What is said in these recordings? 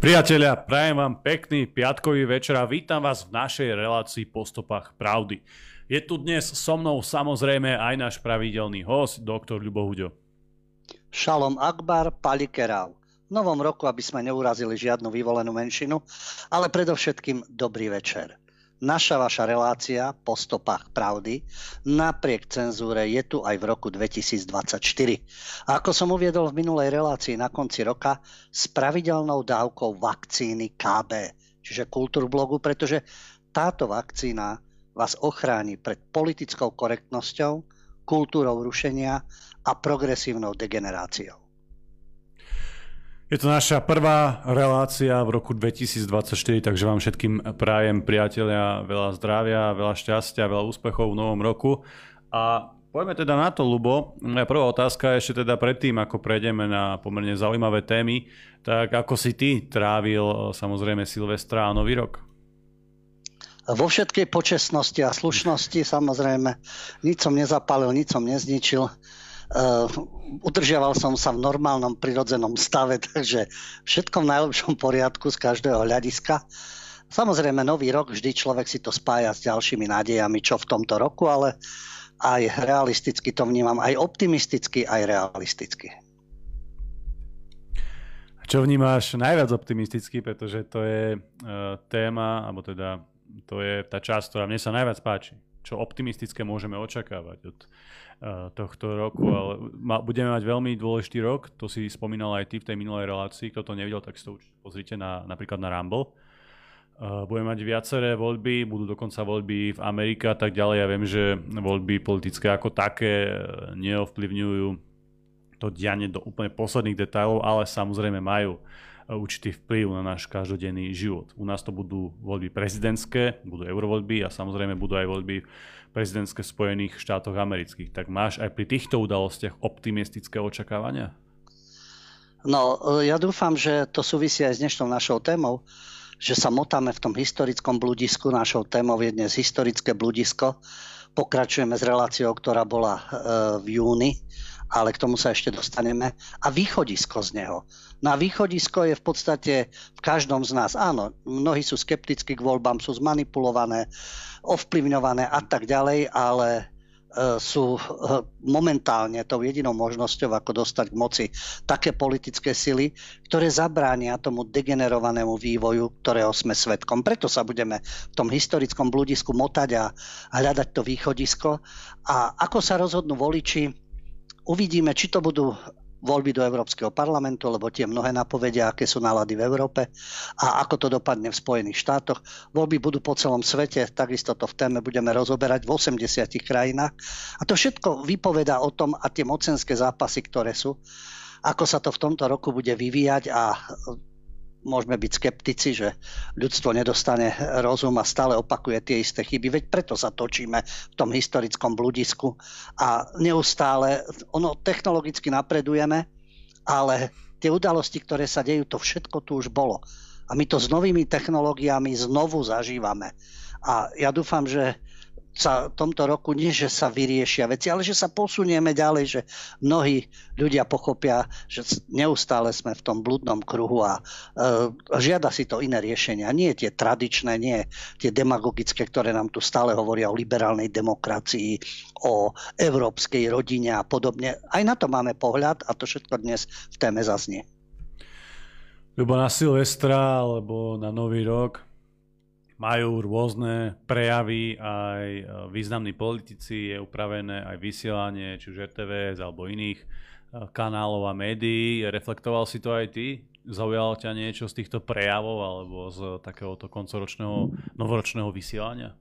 Priatelia, prajem vám pekný piatkový večer a vítam vás v našej relácii po stopách pravdy. Je tu dnes so mnou samozrejme aj náš pravidelný host, doktor Ľubo Huďo. Šalom Akbar Palikerau. V novom roku, aby sme neurazili žiadnu vyvolenú menšinu, ale predovšetkým dobrý večer. Naša vaša relácia po stopách pravdy napriek cenzúre je tu aj v roku 2024. A ako som uviedol v minulej relácii na konci roka s pravidelnou dávkou vakcíny KB, čiže kultúrblogu, pretože táto vakcína vás ochráni pred politickou korektnosťou, kultúrou rušenia a progresívnou degeneráciou. Je to naša prvá relácia v roku 2024, takže vám všetkým prajem priatelia veľa zdravia, veľa šťastia, veľa úspechov v novom roku. A poďme teda na to, Lubo. Moja prvá otázka je ešte teda predtým, ako prejdeme na pomerne zaujímavé témy, tak ako si ty trávil samozrejme Silvestra a Nový rok? Vo všetkej počestnosti a slušnosti samozrejme. Nič som nezapálil, nič som nezničil udržiaval som sa v normálnom prirodzenom stave, takže všetko v najlepšom poriadku z každého hľadiska. Samozrejme, nový rok, vždy človek si to spája s ďalšími nádejami, čo v tomto roku, ale aj realisticky to vnímam, aj optimisticky, aj realisticky. Čo vnímáš najviac optimisticky, pretože to je uh, téma, alebo teda to je tá časť, ktorá mne sa najviac páči. Čo optimistické môžeme očakávať od Eh, tohto roku, ale budeme mať veľmi dôležitý rok, to si spomínal aj ty v tej minulej relácii, kto to nevidel, tak si to určite pozrite na, napríklad na Rumble. Uh, budeme mať viaceré voľby, budú dokonca voľby v Amerike a tak ďalej. Ja viem, že voľby politické ako také eh, neovplyvňujú to dianie do úplne posledných detailov, ale samozrejme majú určitý vplyv na náš každodenný život. U nás to budú voľby prezidentské, budú eurovoľby a samozrejme budú aj voľby prezidentské Spojených štátoch amerických. Tak máš aj pri týchto udalostiach optimistické očakávania? No, ja dúfam, že to súvisí aj s dnešnou našou témou, že sa motáme v tom historickom bludisku. Našou témou je dnes historické bludisko. Pokračujeme s reláciou, ktorá bola e, v júni, ale k tomu sa ešte dostaneme. A východisko z neho. No a východisko je v podstate v každom z nás. Áno, mnohí sú skeptickí k voľbám, sú zmanipulované, ovplyvňované a tak ďalej, ale e, sú e, momentálne tou jedinou možnosťou, ako dostať k moci také politické sily, ktoré zabránia tomu degenerovanému vývoju, ktorého sme svetkom. Preto sa budeme v tom historickom bludisku motať a hľadať to východisko. A ako sa rozhodnú voliči, uvidíme, či to budú voľby do Európskeho parlamentu, lebo tie mnohé napovedia, aké sú nálady v Európe a ako to dopadne v Spojených štátoch. Voľby budú po celom svete, takisto to v téme budeme rozoberať v 80 krajinách. A to všetko vypoveda o tom a tie mocenské zápasy, ktoré sú, ako sa to v tomto roku bude vyvíjať a môžeme byť skeptici, že ľudstvo nedostane rozum a stále opakuje tie isté chyby. Veď preto sa točíme v tom historickom bludisku a neustále, ono technologicky napredujeme, ale tie udalosti, ktoré sa dejú, to všetko tu už bolo. A my to s novými technológiami znovu zažívame. A ja dúfam, že sa tomto roku nie, že sa vyriešia veci, ale že sa posunieme ďalej, že mnohí ľudia pochopia, že neustále sme v tom blúdnom kruhu a uh, žiada si to iné riešenia. Nie tie tradičné, nie tie demagogické, ktoré nám tu stále hovoria o liberálnej demokracii, o európskej rodine a podobne. Aj na to máme pohľad a to všetko dnes v téme zaznie. Ľubo na Silvestra alebo na Nový rok majú rôzne prejavy, aj e, významní politici, je upravené aj vysielanie, či už RTVS alebo iných e, kanálov a médií. Reflektoval si to aj ty? Zaujalo ťa niečo z týchto prejavov alebo z takéhoto koncoročného, novoročného vysielania?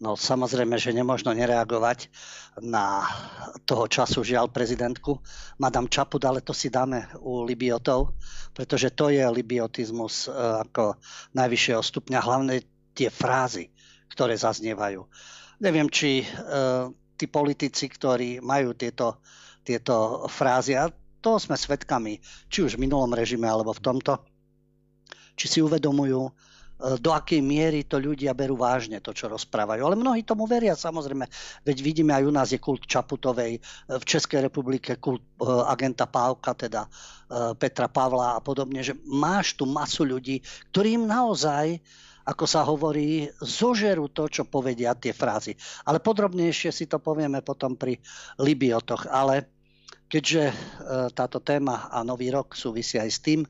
No samozrejme, že nemožno nereagovať na toho času žiaľ prezidentku Madame Čaput, ale to si dáme u Libiotov, pretože to je libiotizmus e, ako najvyššieho stupňa, hlavne tie frázy, ktoré zaznievajú. Neviem, či e, tí politici, ktorí majú tieto, tieto frázy, a to sme svedkami, či už v minulom režime alebo v tomto, či si uvedomujú, do akej miery to ľudia berú vážne, to, čo rozprávajú. Ale mnohí tomu veria, samozrejme. Veď vidíme, aj u nás je kult Čaputovej, v Českej republike kult e, agenta Pávka, teda e, Petra Pavla a podobne, že máš tu masu ľudí, ktorým naozaj ako sa hovorí, zožerú to, čo povedia tie frázy. Ale podrobnejšie si to povieme potom pri Libiotoch. Ale keďže e, táto téma a Nový rok súvisia aj s tým,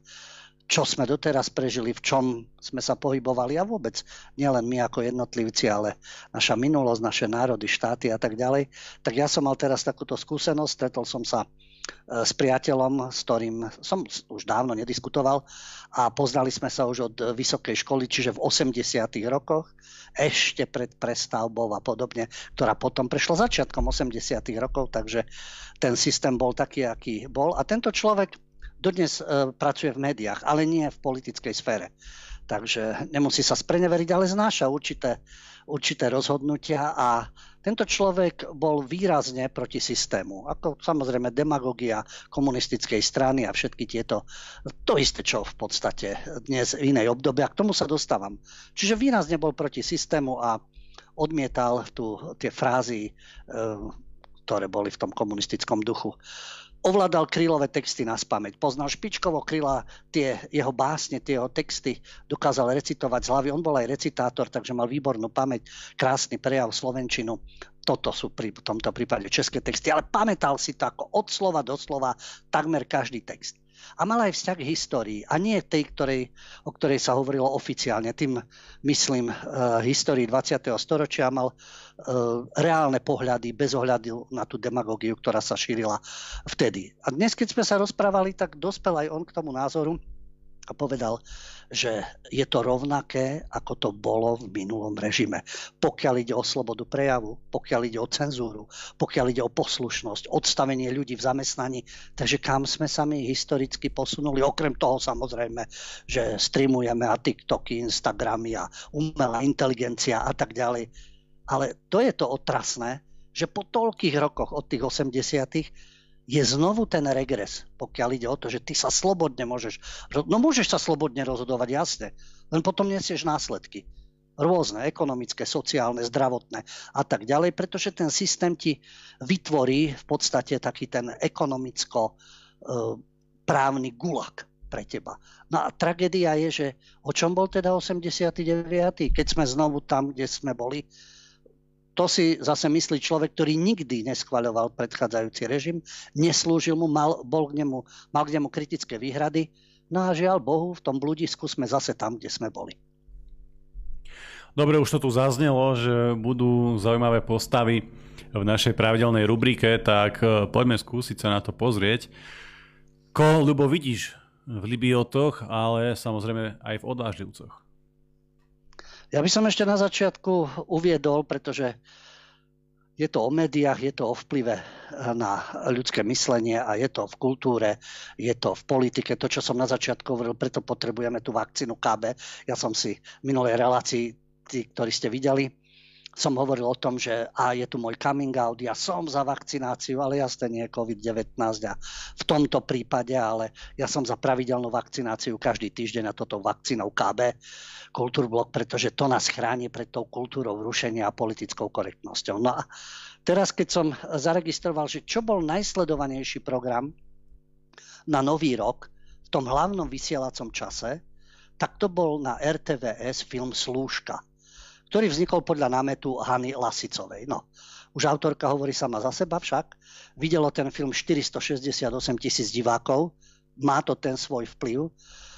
čo sme doteraz prežili, v čom sme sa pohybovali a vôbec nielen my ako jednotlivci, ale naša minulosť, naše národy, štáty a tak ďalej. Tak ja som mal teraz takúto skúsenosť, stretol som sa e, s priateľom, s ktorým som už dávno nediskutoval a poznali sme sa už od vysokej školy, čiže v 80. rokoch, ešte pred prestavbou a podobne, ktorá potom prešla začiatkom 80. rokov, takže ten systém bol taký, aký bol. A tento človek dodnes e, pracuje v médiách, ale nie v politickej sfére. Takže nemusí sa spreneveriť, ale znáša určité, určité rozhodnutia a tento človek bol výrazne proti systému. Ako samozrejme demagogia komunistickej strany a všetky tieto, to isté, čo v podstate dnes v inej obdobie. A k tomu sa dostávam. Čiže výrazne bol proti systému a odmietal tu tie frázy, e, ktoré boli v tom komunistickom duchu ovládal krylové texty na spameť. Poznal špičkovo kryla, tie jeho básne, tie jeho texty dokázal recitovať z hlavy. On bol aj recitátor, takže mal výbornú pamäť, krásny prejav slovenčinu. Toto sú pri tomto prípade české texty, ale pamätal si to ako od slova do slova takmer každý text a mala aj vzťah k histórii. A nie tej, ktorej, o ktorej sa hovorilo oficiálne. Tým myslím uh, histórii 20. storočia mal uh, reálne pohľady bez ohľadu na tú demagógiu, ktorá sa šírila vtedy. A dnes, keď sme sa rozprávali, tak dospel aj on k tomu názoru a povedal, že je to rovnaké, ako to bolo v minulom režime. Pokiaľ ide o slobodu prejavu, pokiaľ ide o cenzúru, pokiaľ ide o poslušnosť, odstavenie ľudí v zamestnaní. Takže kam sme sa my historicky posunuli? Okrem toho samozrejme, že streamujeme a TikToky, Instagramy a umelá inteligencia a tak ďalej. Ale to je to otrasné, že po toľkých rokoch od tých 80 je znovu ten regres, pokiaľ ide o to, že ty sa slobodne môžeš, no môžeš sa slobodne rozhodovať, jasne, len potom nesieš následky. Rôzne, ekonomické, sociálne, zdravotné a tak ďalej, pretože ten systém ti vytvorí v podstate taký ten ekonomicko e, právny gulag pre teba. No a tragédia je, že o čom bol teda 89., keď sme znovu tam, kde sme boli, to si zase myslí človek, ktorý nikdy neschvaľoval predchádzajúci režim, neslúžil mu, mal, bol k nemu, mal k nemu kritické výhrady. No a žiaľ Bohu, v tom bludisku sme zase tam, kde sme boli. Dobre, už to tu zaznelo, že budú zaujímavé postavy v našej pravidelnej rubrike, tak e, poďme skúsiť sa na to pozrieť. Ko, Ľubo, vidíš v Libiotoch, ale samozrejme aj v odvážlivcoch? Ja by som ešte na začiatku uviedol, pretože je to o médiách, je to o vplyve na ľudské myslenie a je to v kultúre, je to v politike. To, čo som na začiatku hovoril, preto potrebujeme tú vakcínu KB. Ja som si v minulej relácii, tí, ktorí ste videli, som hovoril o tom, že a je tu môj coming out, ja som za vakcináciu, ale jasne nie je COVID-19 a v tomto prípade, ale ja som za pravidelnú vakcináciu každý týždeň a toto vakcínou KB, Kultúrblok, pretože to nás chráni pred tou kultúrou rušenia a politickou korektnosťou. No a teraz, keď som zaregistroval, že čo bol najsledovanejší program na Nový rok v tom hlavnom vysielacom čase, tak to bol na RTVS film Slúžka ktorý vznikol podľa námetu Hany Lasicovej. No, už autorka hovorí sama za seba však. Videlo ten film 468 tisíc divákov, má to ten svoj vplyv.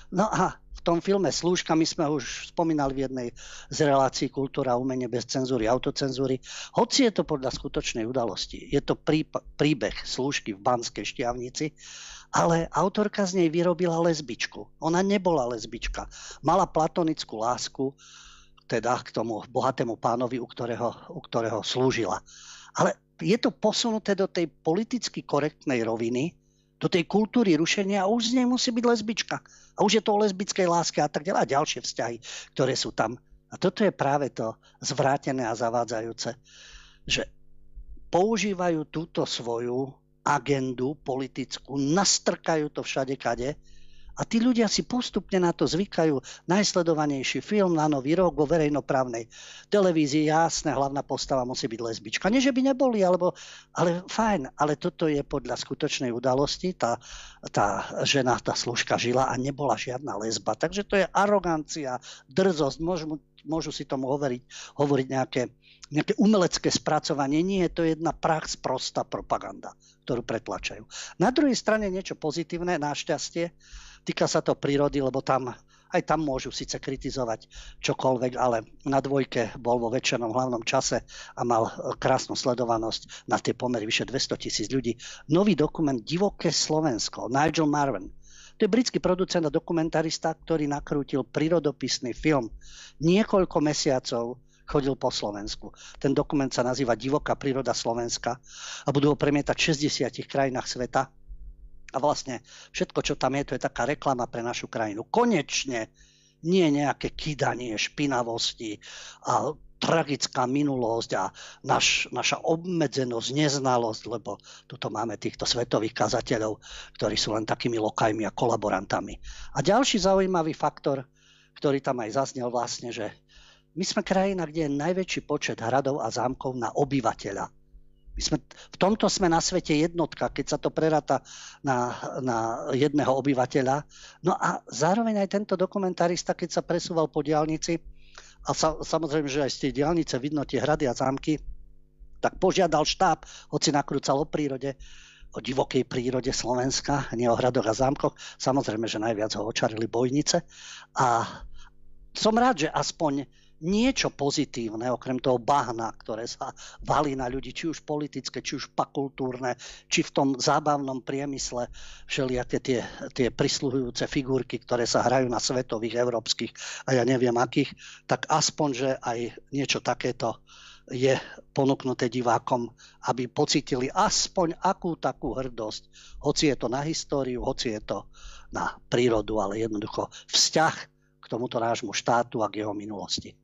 No a v tom filme Slúžka, my sme už spomínali v jednej z relácií Kultúra, umenie bez cenzúry, autocenzúry. Hoci je to podľa skutočnej udalosti, je to príbeh Slúžky v Banskej šťavnici, ale autorka z nej vyrobila lesbičku. Ona nebola lesbička. Mala platonickú lásku teda k tomu bohatému pánovi, u ktorého, u ktorého slúžila. Ale je to posunuté do tej politicky korektnej roviny, do tej kultúry rušenia a už z nej musí byť lesbička. A už je to o lesbickej láske a tak ďalej a ďalšie vzťahy, ktoré sú tam. A toto je práve to zvrátené a zavádzajúce, že používajú túto svoju agendu politickú, nastrkajú to všade kade A tí ľudia si postupne na to zvykajú. Najsledovanejší film na Nový rok vo verejnoprávnej televízii, jasné, hlavná postava musí byť lesbička. Nie, že by neboli, alebo, ale fajn, ale toto je podľa skutočnej udalosti. Tá, tá žena, tá služka žila a nebola žiadna lesba. Takže to je arogancia, drzosť, môžu, môžu si tomu hovoriť, hovoriť nejaké, nejaké umelecké spracovanie. Nie, to je jedna prax, prostá propaganda, ktorú pretlačajú. Na druhej strane niečo pozitívne, našťastie, Týka sa to prírody, lebo tam aj tam môžu síce kritizovať čokoľvek, ale na dvojke bol vo väčšenom hlavnom čase a mal krásnu sledovanosť na tie pomery vyše 200 tisíc ľudí. Nový dokument Divoké Slovensko, Nigel Marvin. To je britský producent a dokumentarista, ktorý nakrútil prírodopisný film. Niekoľko mesiacov chodil po Slovensku. Ten dokument sa nazýva Divoká príroda Slovenska a budú ho premietať v 60 krajinách sveta a vlastne všetko, čo tam je, to je taká reklama pre našu krajinu. Konečne nie nejaké kydanie špinavosti a tragická minulosť a naš, naša obmedzenosť, neznalosť, lebo tuto máme týchto svetových kazateľov, ktorí sú len takými lokajmi a kolaborantami. A ďalší zaujímavý faktor, ktorý tam aj zaznel vlastne, že my sme krajina, kde je najväčší počet hradov a zámkov na obyvateľa. My sme, v tomto sme na svete jednotka, keď sa to preráta na, na jedného obyvateľa. No a zároveň aj tento dokumentarista, keď sa presúval po diálnici, a sa, samozrejme, že aj z tej diálnice vidno tie hrady a zámky, tak požiadal štáb, hoci nakrúcal o prírode, o divokej prírode Slovenska, nie o hradoch a zámkoch. Samozrejme, že najviac ho očarili bojnice. A som rád, že aspoň niečo pozitívne, okrem toho bahna, ktoré sa valí na ľudí, či už politické, či už pakultúrne, či v tom zábavnom priemysle, všelijaké tie, tie prisluhujúce figurky, ktoré sa hrajú na svetových, európskych a ja neviem akých, tak aspoň, že aj niečo takéto je ponúknuté divákom, aby pocitili aspoň akú takú hrdosť, hoci je to na históriu, hoci je to na prírodu, ale jednoducho vzťah k tomuto nášmu štátu a k jeho minulosti.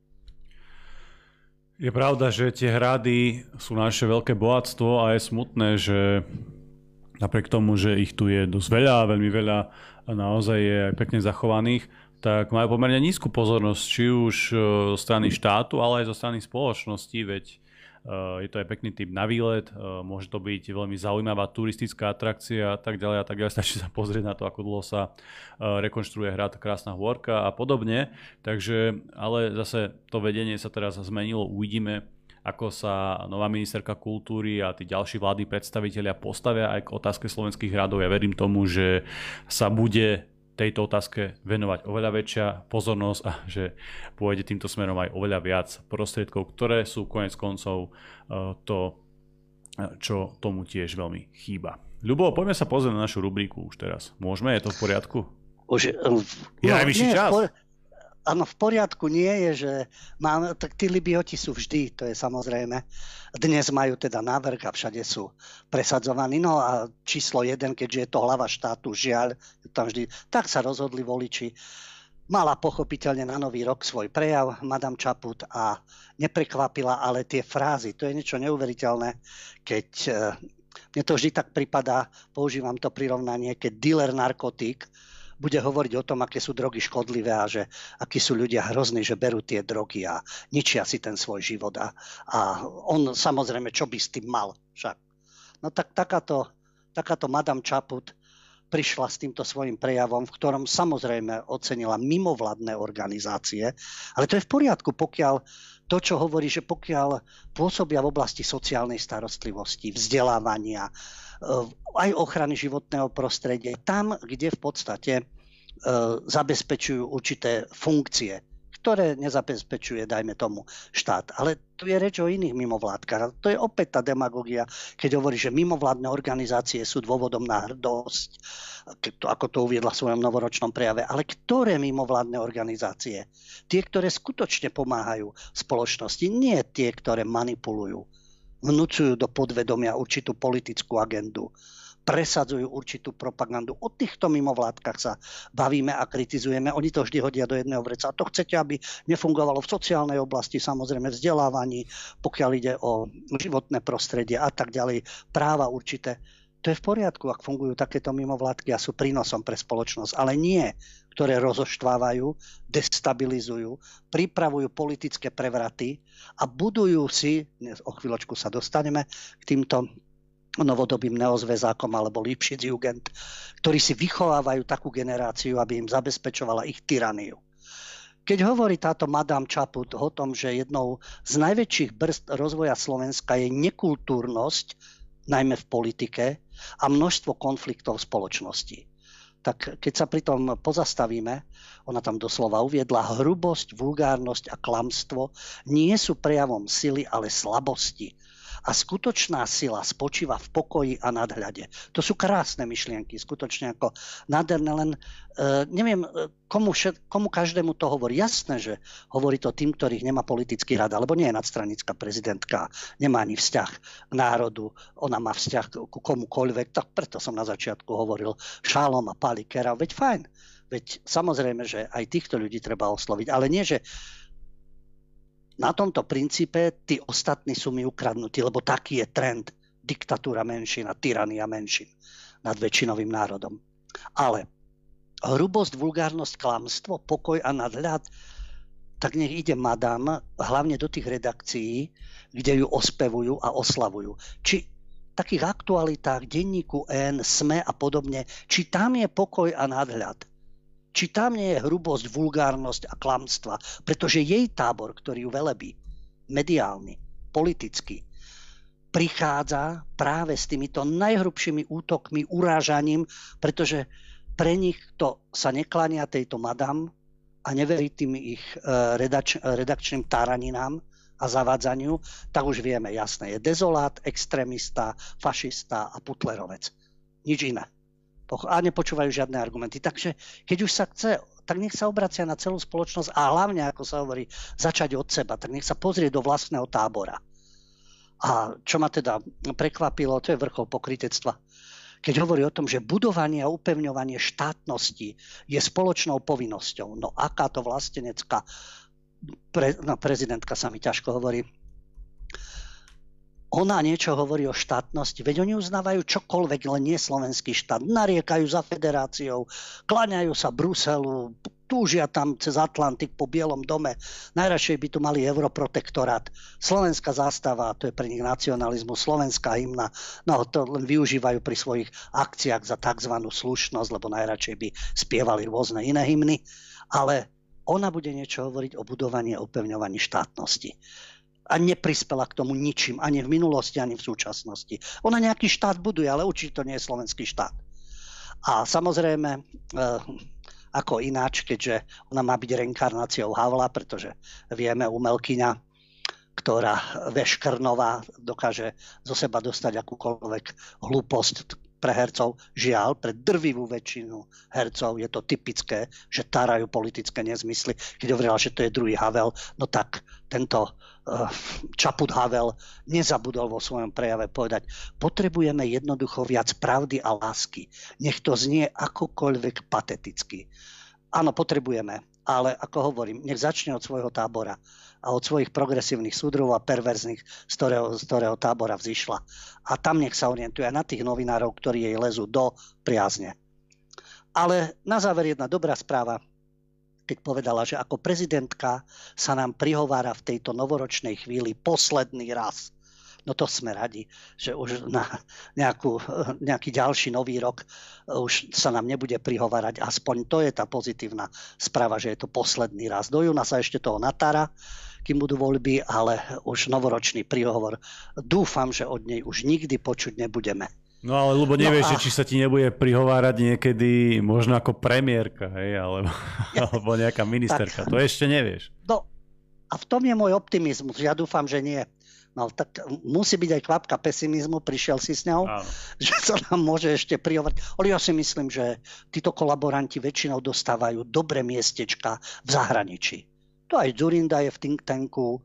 Je pravda, že tie hrady sú naše veľké bohatstvo a je smutné, že napriek tomu, že ich tu je dosť veľa, veľmi veľa a naozaj je aj pekne zachovaných, tak majú pomerne nízku pozornosť, či už e, zo strany štátu, ale aj zo strany spoločnosti, veď je to aj pekný typ na výlet, eh, môže to byť veľmi zaujímavá turistická atrakcia a tak ďalej a tak ďalej. Stačí sa pozrieť na to, ako dlho sa eh, rekonštruuje hrad Krásna hôrka a podobne. Takže, ale zase to vedenie sa teraz zmenilo, uvidíme, ako sa nová ministerka kultúry a tí ďalší vlády predstavitelia postavia aj k otázke slovenských hradov. Ja verím tomu, že sa bude tejto otázke venovať oveľa väčšia pozornosť a že pôjde týmto smerom aj oveľa viac prostriedkov, ktoré sú konec koncov e, to, čo tomu tiež veľmi chýba. Ľubo, poďme sa pozrieť na našu rubriku už teraz. Môžeme? Je to v poriadku? Už, um, je no, najvyšší čas. Por- áno, v poriadku nie je, že mám, tak tí Libioti sú vždy, to je samozrejme. Dnes majú teda návrh a všade sú presadzovaní. No a číslo jeden, keďže je to hlava štátu, žiaľ, tam vždy, tak sa rozhodli voliči. Mala pochopiteľne na nový rok svoj prejav, Madame Čaput, a neprekvapila, ale tie frázy, to je niečo neuveriteľné, keď eh, mne to vždy tak pripadá, používam to prirovnanie, keď dealer narkotík bude hovoriť o tom, aké sú drogy škodlivé a že akí sú ľudia hrozní, že berú tie drogy a ničia si ten svoj život. A, a on samozrejme, čo by s tým mal však. No tak takáto, takáto Madame Čaput prišla s týmto svojim prejavom, v ktorom samozrejme ocenila mimovladné organizácie, ale to je v poriadku, pokiaľ to, čo hovorí, že pokiaľ pôsobia v oblasti sociálnej starostlivosti, vzdelávania, Eh, aj ochrany životného prostredia, tam, kde v podstate eh, zabezpečujú určité funkcie, ktoré nezabezpečuje, dajme tomu, štát. Ale tu je reč o iných mimovládkach. To je opäť tá demagogia, keď hovorí, že mimovládne organizácie sú dôvodom na hrdosť, ako to uviedla v svojom novoročnom prejave. Ale ktoré mimovládne organizácie? Tie, ktoré skutočne pomáhajú spoločnosti, nie tie, ktoré manipulujú vnúcujú do podvedomia určitú politickú agendu, presadzujú určitú propagandu. O týchto mimovládkach sa bavíme a kritizujeme. Oni to vždy hodia do jedného vreca. A to chcete, aby nefungovalo v sociálnej oblasti, samozrejme vzdelávaní, pokiaľ ide o životné prostredie a tak ďalej, práva určité. To je v poriadku, ak fungujú takéto mimovládky a sú prínosom pre spoločnosť, ale nie, ktoré rozoštvávajú, destabilizujú, pripravujú politické prevraty a budujú si, o chvíľočku sa dostaneme k týmto novodobým neozvezákom alebo Lipschitz-Jugend, ktorí si vychovávajú takú generáciu, aby im zabezpečovala ich tyraniu. Keď hovorí táto Madame Čaput o tom, že jednou z najväčších brzd rozvoja Slovenska je nekultúrnosť, najmä v politike, a množstvo konfliktov v spoločnosti. Tak keď sa pri tom pozastavíme, ona tam doslova uviedla, hrubosť, vulgárnosť a klamstvo nie sú prejavom sily, ale slabosti a skutočná sila spočíva v pokoji a nadhľade. To sú krásne myšlienky, skutočne ako nádherné, len uh, neviem, e, komu, všet, komu každému to hovorí. Jasné, že hovorí to tým, ktorých nemá politický rad, alebo nie je nadstranická prezidentka, nemá ani vzťah k národu, ona má vzťah ku komukoľvek, tak preto som na začiatku hovoril Šálom a Palikera, veď fajn. Veď samozrejme, že aj týchto ľudí treba osloviť, ale nie, že na tomto princípe tí ostatní sú mi ukradnutí, lebo taký je trend diktatúra menšín a tyrania menšín nad väčšinovým národom. Ale hrubosť, vulgárnosť, klamstvo, pokoj a nadhľad, tak nech ide madam, hlavne do tých redakcií, kde ju ospevujú a oslavujú. Či v takých aktualitách, denníku N, SME a podobne, či tam je pokoj a nadhľad či tam nie je hrubosť, vulgárnosť a klamstva, pretože jej tábor, ktorý ju velebí, mediálny, politický, prichádza práve s týmito najhrubšími útokmi, urážaním, pretože pre nich to sa neklania tejto madam a neverí tým ich e, redač, redakčným táraninám a zavádzaniu, tak už vieme, jasné, je dezolát, extrémista, fašista a putlerovec. Nič iné a nepočúvajú žiadne argumenty. Takže keď už sa chce, tak nech sa obracia na celú spoločnosť a hlavne, ako sa hovorí, začať od seba, tak nech sa pozrie do vlastného tábora. A čo ma teda prekvapilo, to je vrchol pokritectva. Keď hovorí o tom, že budovanie a upevňovanie štátnosti je spoločnou povinnosťou. No aká to vlastenecká pre, no, prezidentka sa mi ťažko hovorí, ona niečo hovorí o štátnosti, veď oni uznávajú čokoľvek, len nie slovenský štát. Nariekajú za federáciou, klaňajú sa Bruselu, túžia tam cez Atlantik po Bielom dome. Najradšej by tu mali europrotektorát. Slovenská zástava, to je pre nich nacionalizmus, slovenská hymna, no to len využívajú pri svojich akciách za tzv. slušnosť, lebo najradšej by spievali rôzne iné hymny. Ale ona bude niečo hovoriť o budovaní a upevňovaní štátnosti a neprispela k tomu ničím, ani v minulosti, ani v súčasnosti. Ona nejaký štát buduje, ale určite to nie je slovenský štát. A samozrejme, e, ako ináč, keďže ona má byť reinkarnáciou Havla, pretože vieme, umelkyňa, ktorá veškrnová dokáže zo seba dostať akúkoľvek hlúposť pre hercov. Žiaľ, pre drvivú väčšinu hercov je to typické, že tárajú politické nezmysly. Keď hovorila, že to je druhý Havel, no tak tento uh, Čaput Havel nezabudol vo svojom prejave povedať, potrebujeme jednoducho viac pravdy a lásky. Nech to znie akokoľvek pateticky. Áno, potrebujeme, ale ako hovorím, nech začne od svojho tábora a od svojich progresívnych súdrov a perverzných, z ktorého, z ktorého tábora vzýšla. A tam nech sa orientuje na tých novinárov, ktorí jej lezú do priazne. Ale na záver jedna dobrá správa, keď povedala, že ako prezidentka sa nám prihovára v tejto novoročnej chvíli posledný raz no to sme radi, že už na nejakú, nejaký ďalší nový rok už sa nám nebude prihovárať. Aspoň to je tá pozitívna správa, že je to posledný raz. Do júna sa ešte toho natára, kým budú voľby, ale už novoročný príhovor. Dúfam, že od nej už nikdy počuť nebudeme. No ale Lubo, nevieš, no a... či sa ti nebude prihovárať niekedy možno ako premiérka, hej, alebo, alebo nejaká ministerka. Tak, to ešte nevieš. No a v tom je môj optimizmus. Ja dúfam, že nie. No tak musí byť aj kvapka pesimizmu, prišiel si s ňou, Áno. že sa nám môže ešte prihovať. Ale ja si myslím, že títo kolaboranti väčšinou dostávajú dobré miestečka v zahraničí. To aj Zurinda je v think tanku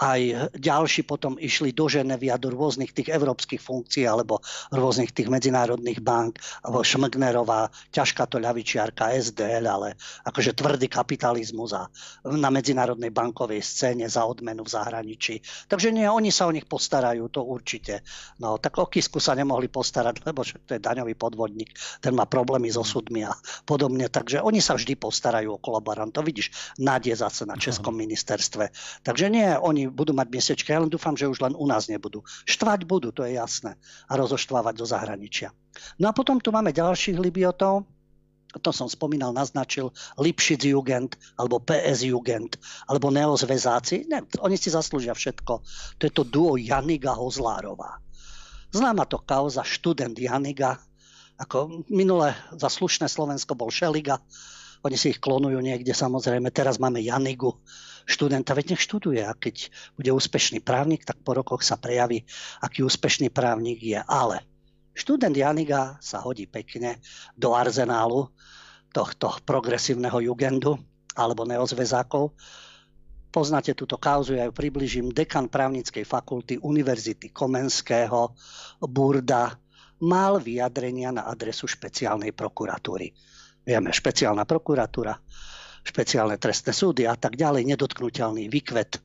aj ďalší potom išli do Ženevy a do rôznych tých európskych funkcií alebo rôznych tých medzinárodných bank, alebo Šmgnerová, ťažká to ľavičiarka SDL, ale akože tvrdý kapitalizmus a na medzinárodnej bankovej scéne za odmenu v zahraničí. Takže nie, oni sa o nich postarajú, to určite. No, tak o Kisku sa nemohli postarať, lebo to je daňový podvodník, ten má problémy so súdmi a podobne. Takže oni sa vždy postarajú o kolaborantov. Vidíš, nádie zase na Českom ministerstve. Takže nie, oni budú mať miestečka. Ja len dúfam, že už len u nás nebudú. Štvať budú, to je jasné. A rozoštvávať do zahraničia. No a potom tu máme ďalších Libiotov, to som spomínal, naznačil, Lipšic Jugend, alebo PS Jugend, alebo neozvezáci. Ne, oni si zaslúžia všetko. To je to duo Janiga Hozlárová. Známa to kauza študent Janiga, ako minule za slušné Slovensko bol Šeliga, oni si ich klonujú niekde samozrejme. Teraz máme Janigu, študenta, veď nech študuje a keď bude úspešný právnik, tak po rokoch sa prejaví, aký úspešný právnik je. Ale študent Janiga sa hodí pekne do arzenálu tohto progresívneho jugendu alebo neozvezákov. Poznáte túto kauzu, ja ju približím. Dekan právnickej fakulty Univerzity Komenského Burda mal vyjadrenia na adresu špeciálnej prokuratúry vieme, špeciálna prokuratúra, špeciálne trestné súdy a tak ďalej, nedotknutelný výkvet e,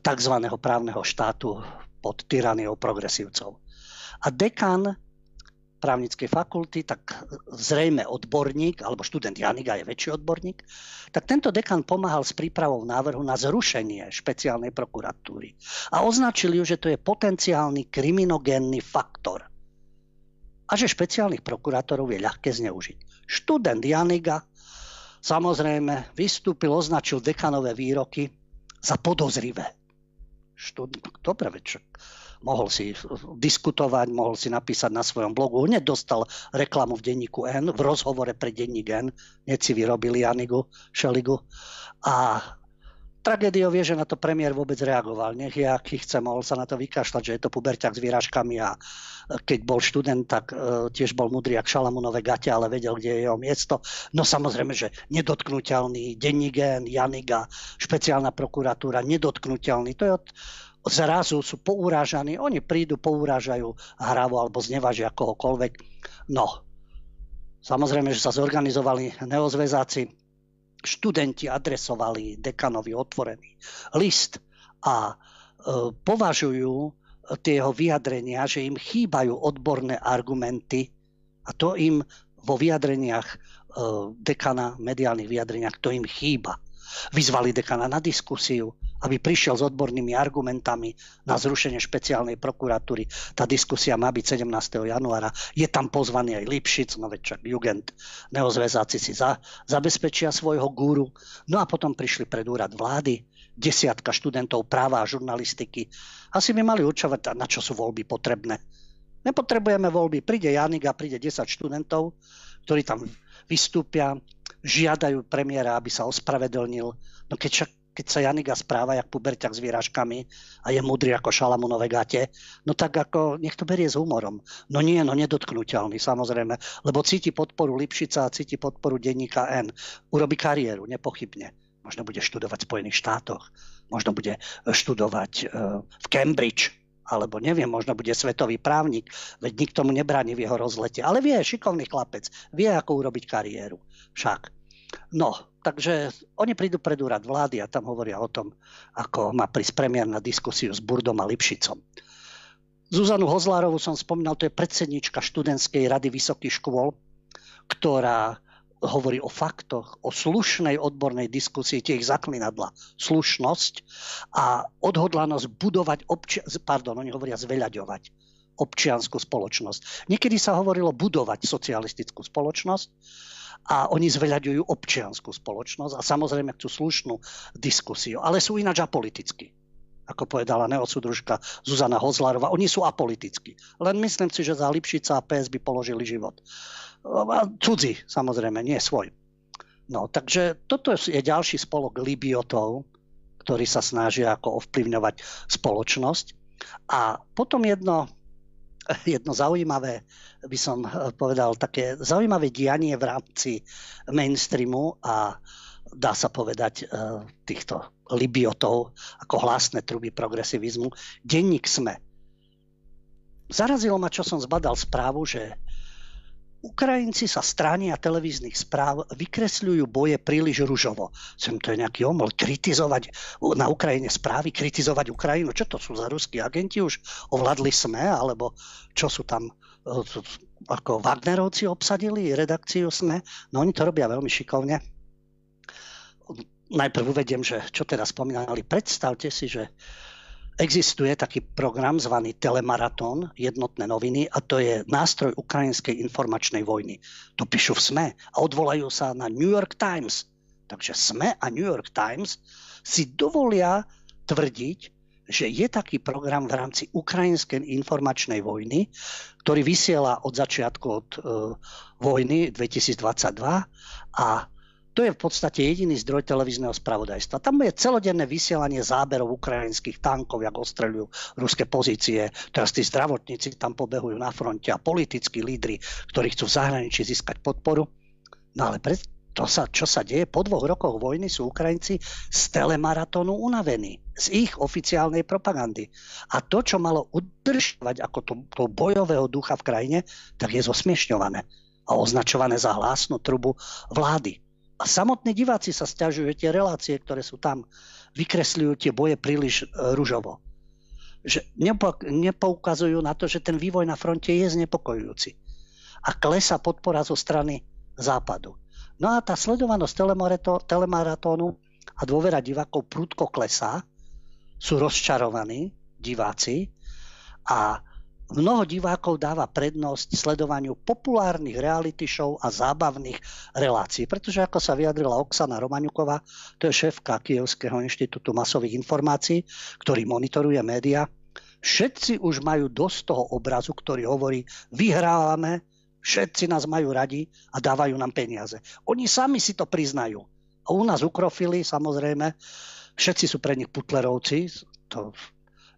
tzv. právneho štátu pod tyraniou progresívcov. A dekan právnickej fakulty, tak zrejme odborník, alebo študent Janiga je väčší odborník, tak tento dekan pomáhal s prípravou návrhu na zrušenie špeciálnej prokuratúry. A označil ju, že to je potenciálny kriminogénny faktor a že špeciálnych prokurátorov je ľahké zneužiť. Študent Janiga samozrejme vystúpil, označil dekanové výroky za podozrivé. Študent, dobre, veď mohol si diskutovať, mohol si napísať na svojom blogu. Hneď dostal reklamu v denníku N, v rozhovore pre denník N. Hneď si vyrobili Janigu, Šeligu. A Tragédiou je, že na to premiér vôbec reagoval. Nech je, aký chce, mohol sa na to vykašľať, že je to puberťak s výražkami a keď bol študent, tak uh, tiež bol mudrý jak Šalamunové gate, ale vedel, kde je jeho miesto. No samozrejme, že nedotknutelný, Denigen, Janiga, špeciálna prokuratúra, nedotknutelný. To je od, zrazu sú pourážaní, oni prídu, pourážajú hrávo alebo znevažia kohokoľvek. No, samozrejme, že sa zorganizovali neozvezáci, študenti adresovali dekanovi otvorený list a e, považujú tie jeho vyjadrenia, že im chýbajú odborné argumenty a to im vo vyjadreniach e, dekana, mediálnych vyjadreniach, to im chýba. Vyzvali dekana na diskusiu, aby prišiel s odbornými argumentami na zrušenie špeciálnej prokuratúry. Tá diskusia má byť 17. januára. Je tam pozvaný aj Lipšic, no veď čak Jugend, neozvezáci si za, zabezpečia svojho gúru. No a potom prišli pred úrad vlády, desiatka študentov práva a žurnalistiky. Asi by mali určovať, na čo sú voľby potrebné. Nepotrebujeme voľby. Príde Janik a príde 10 študentov, ktorí tam vystúpia, žiadajú premiéra, aby sa ospravedlnil. No keď však keď sa Janiga správa jak puberťak s výražkami a je mudrý ako šalamunové gate, no tak ako nech to berie s humorom. No nie, no nedotknutelný samozrejme, lebo cíti podporu Lipšica a cíti podporu denníka N. Urobi kariéru, nepochybne. Možno bude študovať v Spojených štátoch, možno bude študovať e, v Cambridge, alebo neviem, možno bude svetový právnik, veď nikto mu nebráni v jeho rozlete. Ale vie, šikovný chlapec, vie, ako urobiť kariéru. Však. No, takže oni prídu pred úrad vlády a tam hovoria o tom, ako má prísť premiér na diskusiu s Burdom a Lipšicom. Zuzanu Hozlárovú som spomínal, to je predsednička študentskej rady vysokých škôl, ktorá hovorí o faktoch, o slušnej odbornej diskusii, tie ich zaklinadla, slušnosť a odhodlanosť budovať, obči- pardon, oni hovoria zveľaďovať občianskú spoločnosť. Niekedy sa hovorilo budovať socialistickú spoločnosť, a oni zveľaďujú občianskú spoločnosť a samozrejme chcú slušnú diskusiu, ale sú ináč apolitickí ako povedala neodsudružka Zuzana Hozlárova. Oni sú apolitickí. Len myslím si, že za Lipšica a PS by položili život. Cudzí, samozrejme, nie svoj. No, takže toto je ďalší spolok Libiotov, ktorí sa snažia ako ovplyvňovať spoločnosť. A potom jedno jedno zaujímavé, by som eh, povedal, také zaujímavé dianie v rámci mainstreamu a dá sa povedať, týchto libiotov ako hlasné truby progresivizmu. Denník SME. Zarazilo ma, čo som zbadal správu, že Ukrajinci sa a televíznych správ vykresľujú boje príliš ružovo. Sem to je nejaký omol. Kritizovať na Ukrajine správy, kritizovať Ukrajinu. Čo to sú za ruskí agenti? Už ovládli SME? Alebo čo sú tam e, ako Wagnerovci obsadili redakciu SME? No oni to robia veľmi šikovne. Najprv uvediem, že čo teda spomínali. Predstavte si, že Existuje taký program zvaný Telemaratón, jednotné noviny, a to je nástroj ukrajinskej informačnej vojny. To píšu v SME a odvolajú sa na New York Times. Takže SME a New York Times si dovolia tvrdiť, že je taký program v rámci ukrajinskej informačnej vojny, ktorý vysiela od začiatku od e, vojny 2022 a to je v podstate jediný zdroj televízneho spravodajstva. Tam je celodenné vysielanie záberov ukrajinských tankov, jak ostreľujú ruské pozície. Teraz tí zdravotníci tam pobehujú na fronte a politickí lídry, ktorí chcú v zahraničí získať podporu. No ale pre, to sa, čo sa deje po dvoch rokoch vojny, sú Ukrajinci z telemaratónu unavení, z ich oficiálnej propagandy. A to, čo malo udržovať ako to, to bojového ducha v krajine, tak je zosmiešňované a označované za hlásnu trubu vlády. A samotní diváci sa stiažujú, tie relácie, ktoré sú tam, vykresľujú tie boje príliš e, ružovo. Že nepo, nepoukazujú na to, že ten vývoj na fronte je znepokojujúci. A klesa podpora zo strany západu. No a tá sledovanosť telemaratónu a dôvera divákov prudko klesá, sú rozčarovaní diváci a Mnoho divákov dáva prednosť sledovaniu populárnych reality show a zábavných relácií, pretože ako sa vyjadrila Oksana Romaňuková, to je šéfka Kievského inštitútu masových informácií, ktorý monitoruje média, všetci už majú dosť toho obrazu, ktorý hovorí, vyhrávame, všetci nás majú radi a dávajú nám peniaze. Oni sami si to priznajú. A u nás ukrofili, samozrejme, všetci sú pre nich putlerovci, to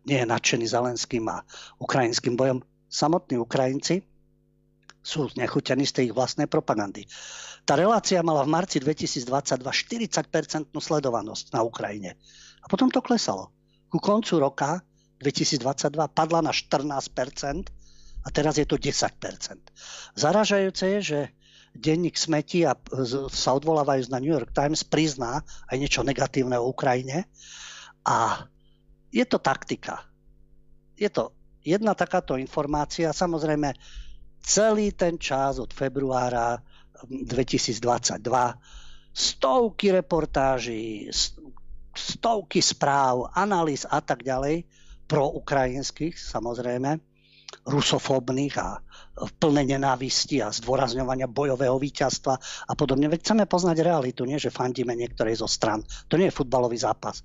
nie je nadšený Zelenským a ukrajinským bojom. Samotní Ukrajinci sú znechutení z tej ich vlastnej propagandy. Tá relácia mala v marci 2022 40% sledovanosť na Ukrajine. A potom to klesalo. Ku koncu roka 2022 padla na 14% a teraz je to 10%. Zaražajúce je, že denník smeti a sa odvolávajú na New York Times prizná aj niečo negatívne o Ukrajine a je to taktika. Je to jedna takáto informácia. Samozrejme, celý ten čas od februára 2022 stovky reportáží, stovky správ, analýz a tak ďalej, pro ukrajinských samozrejme, rusofóbnych a plné nenávisti a zdôrazňovania bojového víťazstva a podobne. Veď chceme poznať realitu, nie že fandíme niektorej zo stran. To nie je futbalový zápas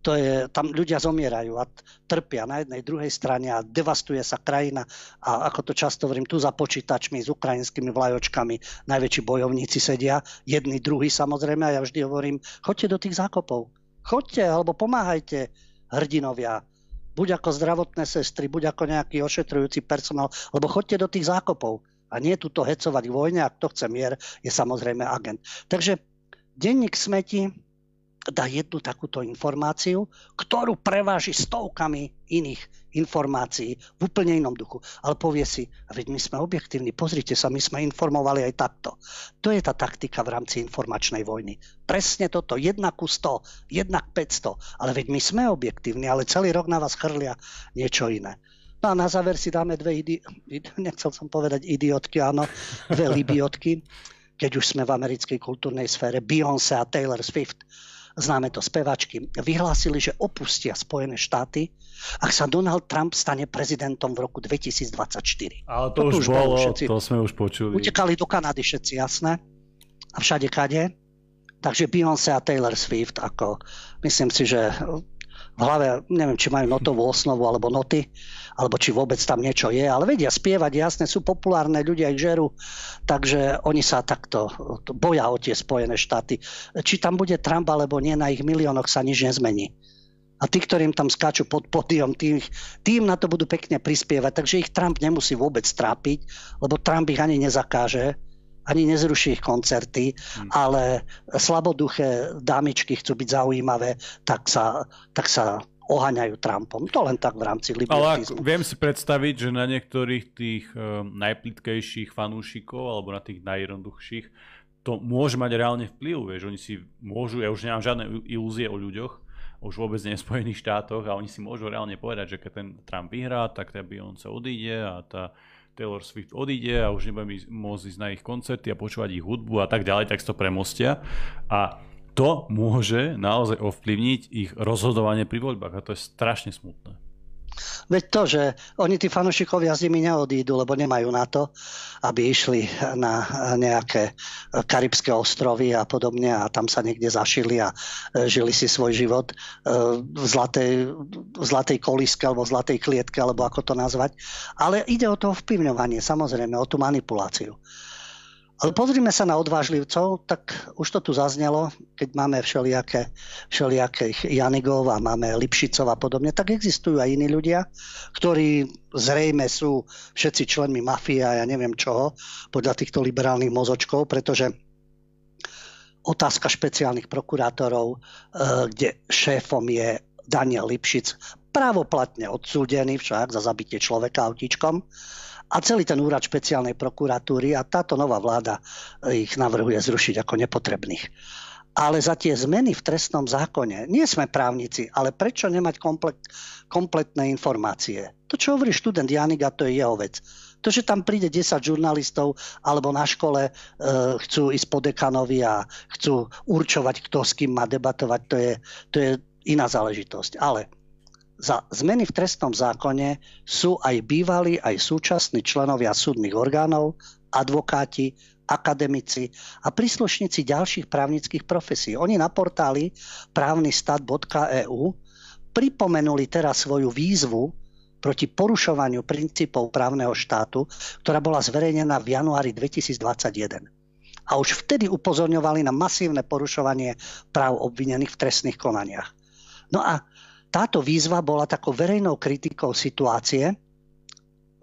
to je, tam ľudia zomierajú a trpia na jednej, druhej strane a devastuje sa krajina a ako to často hovorím, tu za počítačmi s ukrajinskými vlajočkami najväčší bojovníci sedia, jedni, druhí samozrejme a ja vždy hovorím, choďte do tých zákopov, choďte alebo pomáhajte hrdinovia, buď ako zdravotné sestry, buď ako nejaký ošetrujúci personál, lebo choďte do tých zákopov. A nie túto hecovať vojne, ak to chce mier, je samozrejme agent. Takže denník smeti, dá jednu takúto informáciu, ktorú preváži stovkami iných informácií v úplne inom duchu. Ale povie si, a veď my sme objektívni, pozrite sa, my sme informovali aj takto. To je tá taktika v rámci informačnej vojny. Presne toto, jednak ku 100, jednak 500. Ale veď my sme objektívni, ale celý rok na vás chrlia niečo iné. No a na záver si dáme dve idi- nechcel som povedať idiotky, áno, dve libiotky, keď už sme v americkej kultúrnej sfére, Beyoncé a Taylor Swift známe to spevačky, vyhlásili, že opustia Spojené štáty, ak sa Donald Trump stane prezidentom v roku 2024. Ale to, to už, už bolo, všetci, to sme už počuli. Utekali do Kanady všetci, jasné? A všade kade. Takže Beyoncé a Taylor Swift, ako myslím si, že v hlave, neviem, či majú notovú osnovu alebo noty, alebo či vôbec tam niečo je, ale vedia spievať, jasne, sú populárne, ľudia ich žerú, takže oni sa takto boja o tie Spojené štáty. Či tam bude Trump alebo nie, na ich miliónoch sa nič nezmení. A tí, ktorým tam skáču pod pódium, tým, tým na to budú pekne prispievať, takže ich Trump nemusí vôbec trápiť, lebo Trump ich ani nezakáže, ani nezruší ich koncerty, hmm. ale slaboduché dámičky chcú byť zaujímavé, tak sa, tak sa oháňajú Trumpom. To len tak v rámci libertizmu. Ale viem si predstaviť, že na niektorých tých uh, najplitkejších fanúšikov alebo na tých najjednoduchších to môže mať reálne vplyv. Vieš, oni si môžu, ja už nemám žiadne ilúzie o ľuďoch, už vôbec nie v Spojených štátoch a oni si môžu reálne povedať, že keď ten Trump vyhrá, tak tá Beyoncé odíde a tá Taylor Swift odíde a už nebudeme môcť ísť na ich koncerty a počúvať ich hudbu a tak ďalej, tak to premostia. A to môže naozaj ovplyvniť ich rozhodovanie pri voľbách a to je strašne smutné. Veď to, že oni tí fanúšikovia z nimi neodídu, lebo nemajú na to, aby išli na nejaké karibské ostrovy a podobne a tam sa niekde zašili a e, žili si svoj život e, v zlatej, v zlatej koliske alebo v zlatej klietke, alebo ako to nazvať. Ale ide o to vplyvňovanie, samozrejme, o tú manipuláciu. Ale pozrime sa na odvážlivcov, tak už to tu zaznelo, keď máme všelijaké, všelijaké Janigov a máme Lipšicov a podobne, tak existujú aj iní ľudia, ktorí zrejme sú všetci členmi mafie a ja neviem čoho, podľa týchto liberálnych mozočkov, pretože otázka špeciálnych prokurátorov, eh, kde šéfom je Daniel Lipšic, právoplatne odsúdený však za zabitie človeka autíčkom, a celý ten úrad špeciálnej prokuratúry a táto nová vláda ich navrhuje zrušiť ako nepotrebných. Ale za tie zmeny v trestnom zákone nie sme právnici, ale prečo nemať komplet, kompletné informácie? To, čo hovorí študent Janiga, to je jeho vec. To, že tam príde 10 žurnalistov alebo na škole e, chcú ísť po dekanovi a chcú určovať, kto s kým má debatovať, to je, to je iná záležitosť. Ale za zmeny v trestnom zákone sú aj bývalí, aj súčasní členovia súdnych orgánov, advokáti, akademici a príslušníci ďalších právnických profesí. Oni na portáli právnystat.eu pripomenuli teraz svoju výzvu proti porušovaniu princípov právneho štátu, ktorá bola zverejnená v januári 2021. A už vtedy upozorňovali na masívne porušovanie práv obvinených v trestných konaniach. No a táto výzva bola takou verejnou kritikou situácie e,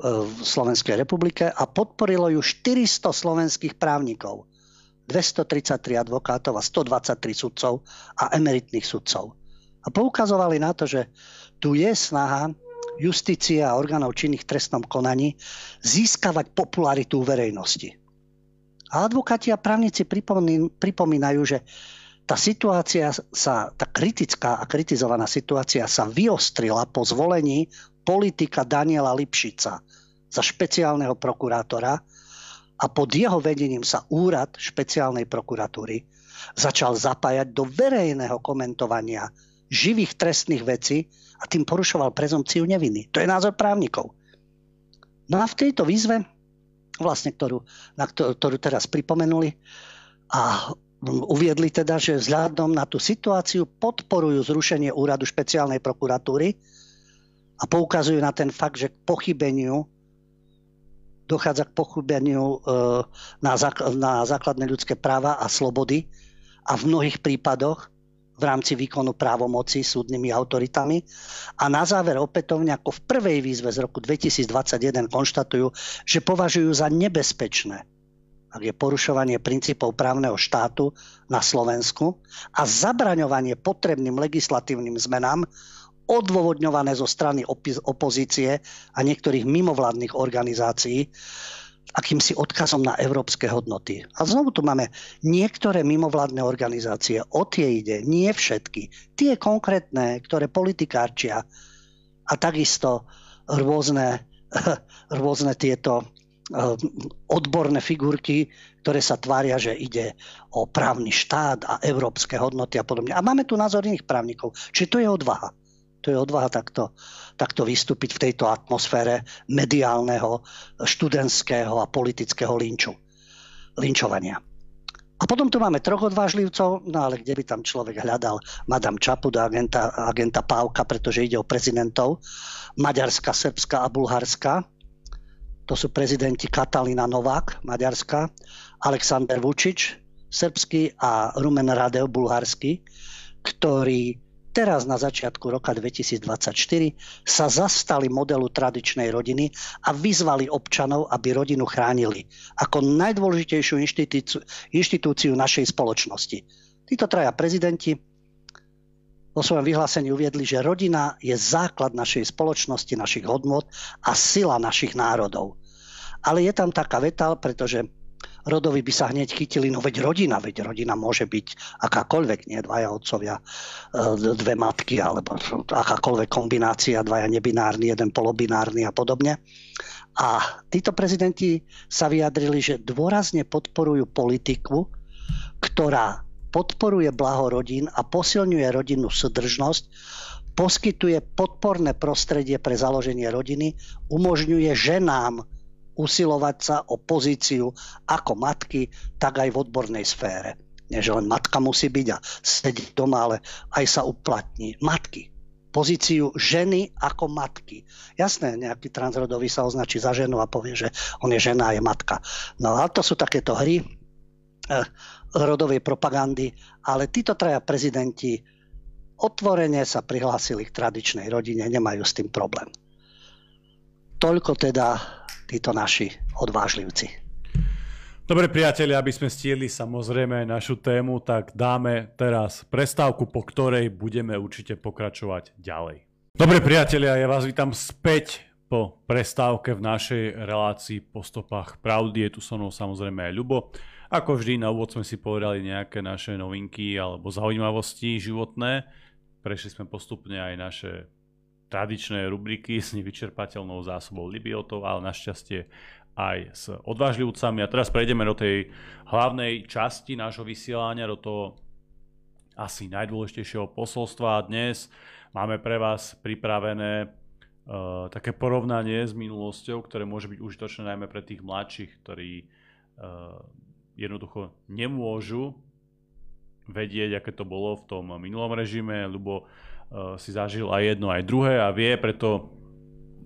v Slovenskej republike a podporilo ju 400 slovenských právnikov, 233 advokátov a 123 sudcov a emeritných sudcov. A poukazovali na to, že tu je snaha justície a orgánov činných v trestnom konaní získavať popularitu verejnosti. A advokáti a právnici pripomínajú, že tá situácia sa, tá kritická a kritizovaná situácia sa vyostrila po zvolení politika Daniela Lipšica za špeciálneho prokurátora a pod jeho vedením sa úrad špeciálnej prokuratúry začal zapájať do verejného komentovania živých trestných vecí a tým porušoval prezumciu neviny. To je názor právnikov. No a v tejto výzve, vlastne, ktorú, na ktorú, ktorú teraz pripomenuli, a uviedli teda, že vzhľadom na tú situáciu podporujú zrušenie úradu špeciálnej prokuratúry a poukazujú na ten fakt, že k pochybeniu dochádza k pochybeniu e, na, základné ľudské práva a slobody a v mnohých prípadoch v rámci výkonu právomoci súdnymi autoritami. A na záver opätovne ako v prvej výzve z roku 2021 konštatujú, že považujú za nebezpečné ak je porušovanie princípov právneho štátu na Slovensku a zabraňovanie potrebným legislatívnym zmenám odôvodňované zo strany opozície a niektorých mimovládnych organizácií akýmsi odkazom na európske hodnoty. A znovu tu máme niektoré mimovládne organizácie, o tie ide, nie všetky. Tie konkrétne, ktoré politikárčia a takisto rôzne, rôzne tieto odborné figurky, ktoré sa tvária, že ide o právny štát a európske hodnoty a podobne. A máme tu názor iných právnikov. Čiže to je odvaha. To je odvaha takto, takto vystúpiť v tejto atmosfére mediálneho, študentského a politického linču, linčovania. A potom tu máme troch odvážlivcov, no ale kde by tam človek hľadal Madame Čapud a agenta, agenta Pávka, pretože ide o prezidentov Maďarska, Srbska a Bulharska to sú prezidenti Katalina Novák, Maďarska, Alexander Vučič, srbský a Rumen Radev, bulharský, ktorí teraz na začiatku roka 2024 sa zastali modelu tradičnej rodiny a vyzvali občanov, aby rodinu chránili ako najdôležitejšiu inštitúciu, inštitúciu našej spoločnosti. Títo traja prezidenti vo svojom vyhlásení uviedli, že rodina je základ našej spoločnosti, našich hodnot a sila našich národov. Ale je tam taká veta, pretože rodovi by sa hneď chytili, no veď rodina, veď rodina môže byť akákoľvek, nie dvaja otcovia, e, dve matky, alebo akákoľvek kombinácia, dvaja nebinárni, jeden polobinárny a podobne. A títo prezidenti sa vyjadrili, že dôrazne podporujú politiku, ktorá podporuje blaho rodín a posilňuje rodinnú súdržnosť, poskytuje podporné prostredie pre založenie rodiny, umožňuje ženám usilovať sa o pozíciu ako matky, tak aj v odbornej sfére. Nie, že len matka musí byť a sedí doma, ale aj sa uplatní. Matky. Pozíciu ženy ako matky. Jasné, nejaký transrodový sa označí za ženu a povie, že on je žena a je matka. No ale to sú takéto hry eh, rodovej propagandy, ale títo traja prezidenti otvorene sa prihlásili k tradičnej rodine, nemajú s tým problém. Toľko teda títo naši odvážlivci. Dobre priatelia, aby sme stieli samozrejme našu tému, tak dáme teraz prestávku, po ktorej budeme určite pokračovať ďalej. Dobre priatelia, ja vás vítam späť po prestávke v našej relácii po stopách pravdy. Je tu so mnou samozrejme aj Ľubo. Ako vždy na úvod sme si povedali nejaké naše novinky alebo zaujímavosti životné. Prešli sme postupne aj naše tradičné rubriky s nevyčerpateľnou zásobou Libiotov, ale našťastie aj s odvážlivcami. A teraz prejdeme do tej hlavnej časti nášho vysielania, do toho asi najdôležitejšieho posolstva. A dnes máme pre vás pripravené uh, také porovnanie s minulosťou, ktoré môže byť užitočné najmä pre tých mladších, ktorí uh, jednoducho nemôžu vedieť, aké to bolo v tom minulom režime, lebo Eh, si zažil aj jedno, aj druhé a vie preto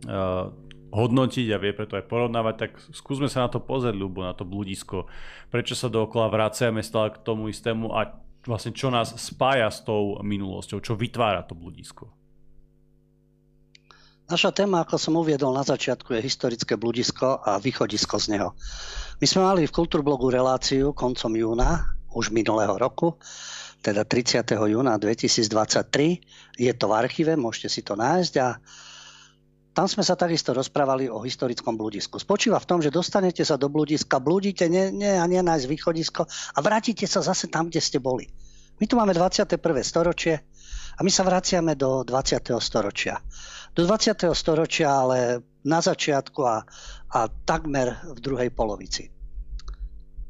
uh, hodnotiť a vie preto aj porovnávať, tak skúsme sa na to pozrieť, ľubo, na to blúdisko. Prečo sa dookola vraciame stále k tomu istému a vlastne čo nás spája s tou minulosťou, čo vytvára to blúdisko. Naša téma, ako som uviedol na začiatku, je historické blúdisko a východisko z neho. My sme mali v Kultúrblogu reláciu koncom júna, už minulého roku, teda 30. júna 2023. Je to v archíve, môžete si to nájsť a tam sme sa takisto rozprávali o historickom bludisku. Spočíva v tom, že dostanete sa do bludiska, blúdite nie, nie a nie nájsť východisko a vrátite sa zase tam, kde ste boli. My tu máme 21. storočie a my sa vraciame do 20. storočia. Do 20. storočia, ale na začiatku a, a takmer v druhej polovici.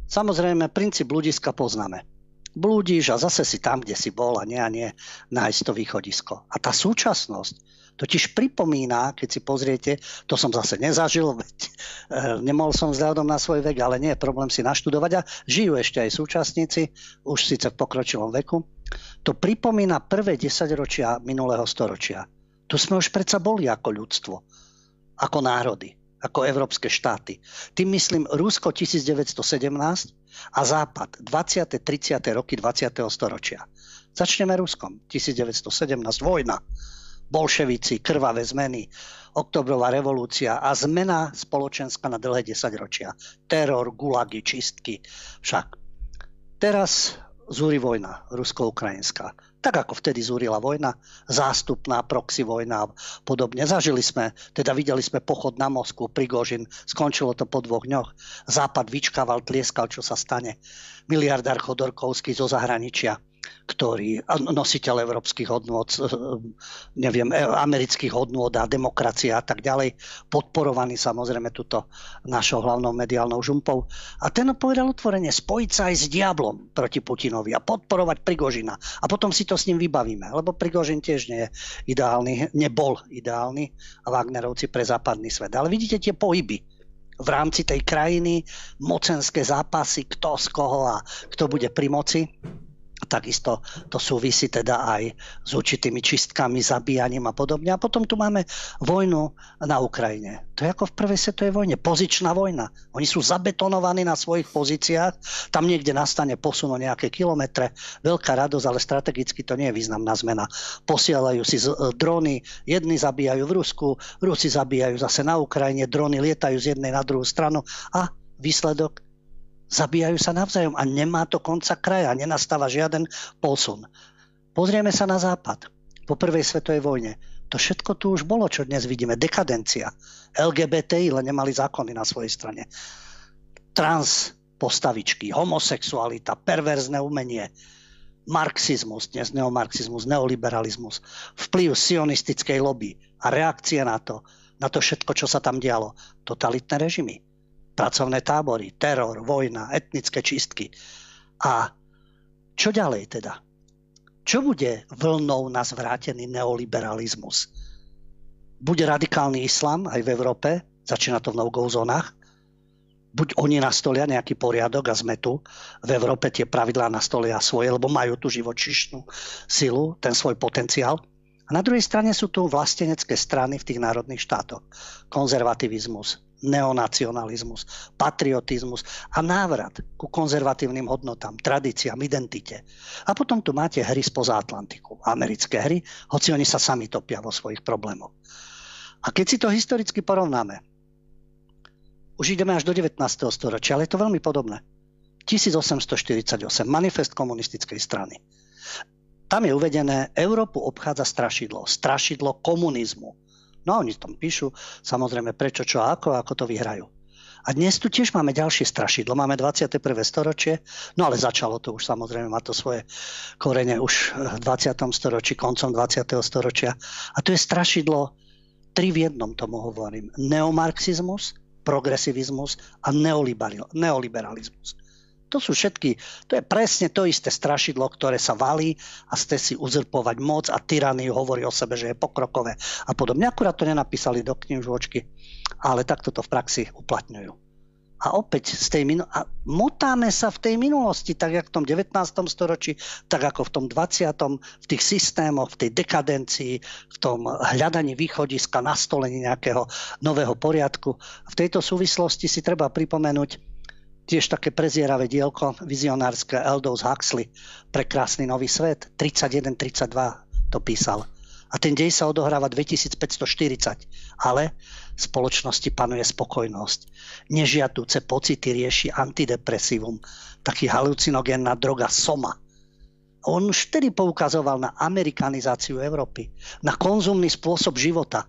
Samozrejme, princíp bludiska poznáme blúdiš a zase si tam, kde si bol a nie a nie nájsť to východisko. A tá súčasnosť totiž pripomína, keď si pozriete, to som zase nezažil, veď e, nemohol som vzhľadom na svoj vek, ale nie je problém si naštudovať a žijú ešte aj súčasníci, už síce v pokročilom veku. To pripomína prvé desaťročia minulého storočia. Tu sme už predsa boli ako ľudstvo, ako národy ako európske štáty. Tým myslím Rusko 1917 a Západ 20. 30. roky 20. storočia. Začneme Ruskom. 1917 vojna, bolševici, krvavé zmeny, oktobrová revolúcia a zmena spoločenská na dlhé 10 ročia. Teror, gulagy, čistky. Však teraz zúri vojna rusko-ukrajinská tak ako vtedy zúrila vojna, zástupná proxy vojna a podobne. Zažili sme, teda videli sme pochod na Moskvu, Prigožin, skončilo to po dvoch dňoch. Západ vyčkával, tlieskal, čo sa stane. Miliardár Chodorkovský zo zahraničia ktorý, nositeľ európskych hodnôt, eh, neviem, eh, amerických hodnôt a demokracie a tak ďalej, podporovaný samozrejme túto našou hlavnou mediálnou žumpou. A ten povedal otvorene, spojiť sa aj s diablom proti Putinovi a podporovať Prigožina. A potom si to s ním vybavíme, lebo Prigožin tiež nie je ideálny, nebol ideálny a Wagnerovci pre západný svet. Ale vidíte tie pohyby v rámci tej krajiny, mocenské zápasy, kto z koho a kto bude pri moci Takisto to súvisí teda aj s určitými čistkami, zabíjaním a podobne. A potom tu máme vojnu na Ukrajine. To je ako v prvej svetovej vojne, pozičná vojna. Oni sú zabetonovaní na svojich pozíciách, tam niekde nastane posun o nejaké kilometre, veľká radosť, ale strategicky to nie je významná zmena. Posielajú si e, drony, jedni zabíjajú v Rusku, Rusi zabíjajú zase na Ukrajine, drony lietajú z jednej na druhú stranu a výsledok Zabíjajú sa navzájom a nemá to konca kraja, nenastáva žiaden posun. Pozrieme sa na západ. Po prvej svetovej vojne. To všetko tu už bolo, čo dnes vidíme. Dekadencia. LGBTI len nemali zákony na svojej strane. Trans postavičky, homosexualita, perverzné umenie, marxizmus, dnes neomarxizmus, neoliberalizmus, vplyv sionistickej lobby a reakcie na to, na to všetko, čo sa tam dialo. Totalitné režimy pracovné tábory, teror, vojna, etnické čistky. A čo ďalej teda? Čo bude vlnou na zvrátený neoliberalizmus? Bude radikálny islám aj v Európe, začína to v no-go zónach, buď oni nastolia nejaký poriadok a sme v Európe tie pravidlá nastolia svoje, lebo majú tú živočišnú silu, ten svoj potenciál. A na druhej strane sú tu vlastenecké strany v tých národných štátoch. Konzervativizmus, neonacionalizmus, patriotizmus a návrat ku konzervatívnym hodnotám, tradíciám, identite. A potom tu máte hry spoza Atlantiku, americké hry, hoci oni sa sami topia vo svojich problémoch. A keď si to historicky porovnáme, už ideme až do 19. storočia, ale je to veľmi podobné. 1848, manifest komunistickej strany. Tam je uvedené, Európu obchádza strašidlo, strašidlo komunizmu No oni tam píšu, samozrejme prečo, čo ako, ako to vyhrajú. A dnes tu tiež máme ďalšie strašidlo. Máme 21. storočie, no ale začalo to už samozrejme, má to svoje korene už v 20. storočí, koncom 20. storočia. A to je strašidlo, tri v jednom tomu hovorím. Neomarxizmus, progresivizmus a neoliberalizmus. To sú všetky, to je presne to isté strašidlo, ktoré sa valí a ste si uzurpovať moc a tyraniu hovorí o sebe, že je pokrokové a podobne. Akurát to nenapísali do knižočky, ale takto to v praxi uplatňujú. A opäť z tej minu- a motáme sa v tej minulosti, tak ako v tom 19. storočí, tak ako v tom 20. v tých systémoch, v tej dekadencii, v tom hľadaní východiska, nastolení nejakého nového poriadku. V tejto súvislosti si treba pripomenúť tiež také prezieravé dielko vizionárske Aldous Huxley, Prekrásny nový svet, 31-32 to písal. A ten dej sa odohráva 2540, ale v spoločnosti panuje spokojnosť. Nežiatúce pocity rieši antidepresívum, taký halucinogénna droga Soma. On už vtedy poukazoval na amerikanizáciu Európy, na konzumný spôsob života.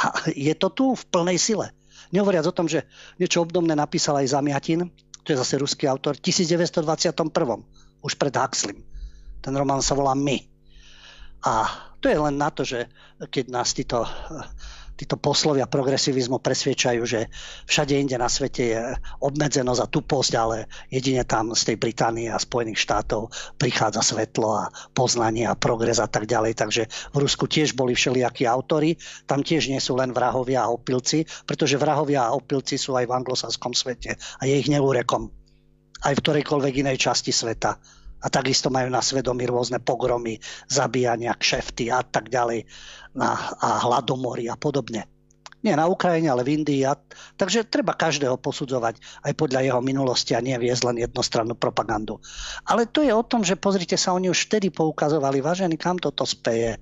A je to tu v plnej sile. Nehovoriac o tom, že niečo obdobné napísal aj Zamiatin, to je zase ruský autor, v 1921. už pred Huxleym. Ten román sa volá My. A to je len na to, že keď nás títo títo poslovia progresivizmu presviečajú, že všade inde na svete je obmedzenosť a tuposť, ale jedine tam z tej Británie a Spojených štátov prichádza svetlo a poznanie a progres a tak ďalej. Takže v Rusku tiež boli všelijakí autory, tam tiež nie sú len vrahovia a opilci, pretože vrahovia a opilci sú aj v anglosaskom svete a je ich neúrekom aj v ktorejkoľvek inej časti sveta a takisto majú na svedomí rôzne pogromy, zabíjania, kšefty a tak ďalej na, a hladomory a podobne. Nie na Ukrajine, ale v Indii. A, takže treba každého posudzovať aj podľa jeho minulosti a nie viesť len jednostrannú propagandu. Ale to je o tom, že pozrite sa, oni už vtedy poukazovali, vážení, kam toto speje.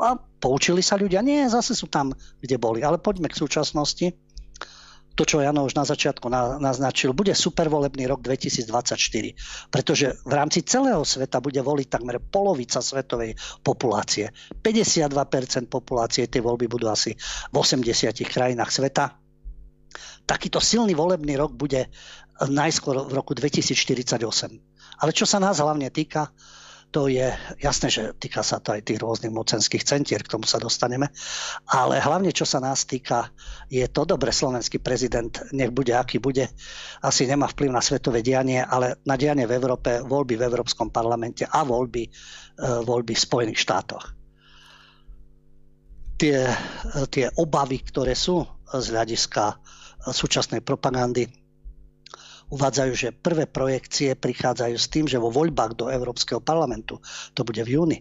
A poučili sa ľudia, nie, zase sú tam, kde boli. Ale poďme k súčasnosti to, čo Jano už na začiatku naznačil, bude supervolebný rok 2024, pretože v rámci celého sveta bude voliť takmer polovica svetovej populácie. 52% populácie tej voľby budú asi v 80 krajinách sveta. Takýto silný volebný rok bude najskôr v roku 2048. Ale čo sa nás hlavne týka, to je jasné, že týka sa to aj tých rôznych mocenských centier, k tomu sa dostaneme, ale hlavne čo sa nás týka, je to dobre, slovenský prezident, nech bude aký bude, asi nemá vplyv na svetové dianie, ale na dianie v Európe, voľby v Európskom parlamente a voľby, e, voľby v Spojených štátoch. Tie, tie obavy, ktoré sú z hľadiska súčasnej propagandy, uvádzajú, že prvé projekcie prichádzajú s tým, že vo voľbách do Európskeho parlamentu, to bude v júni,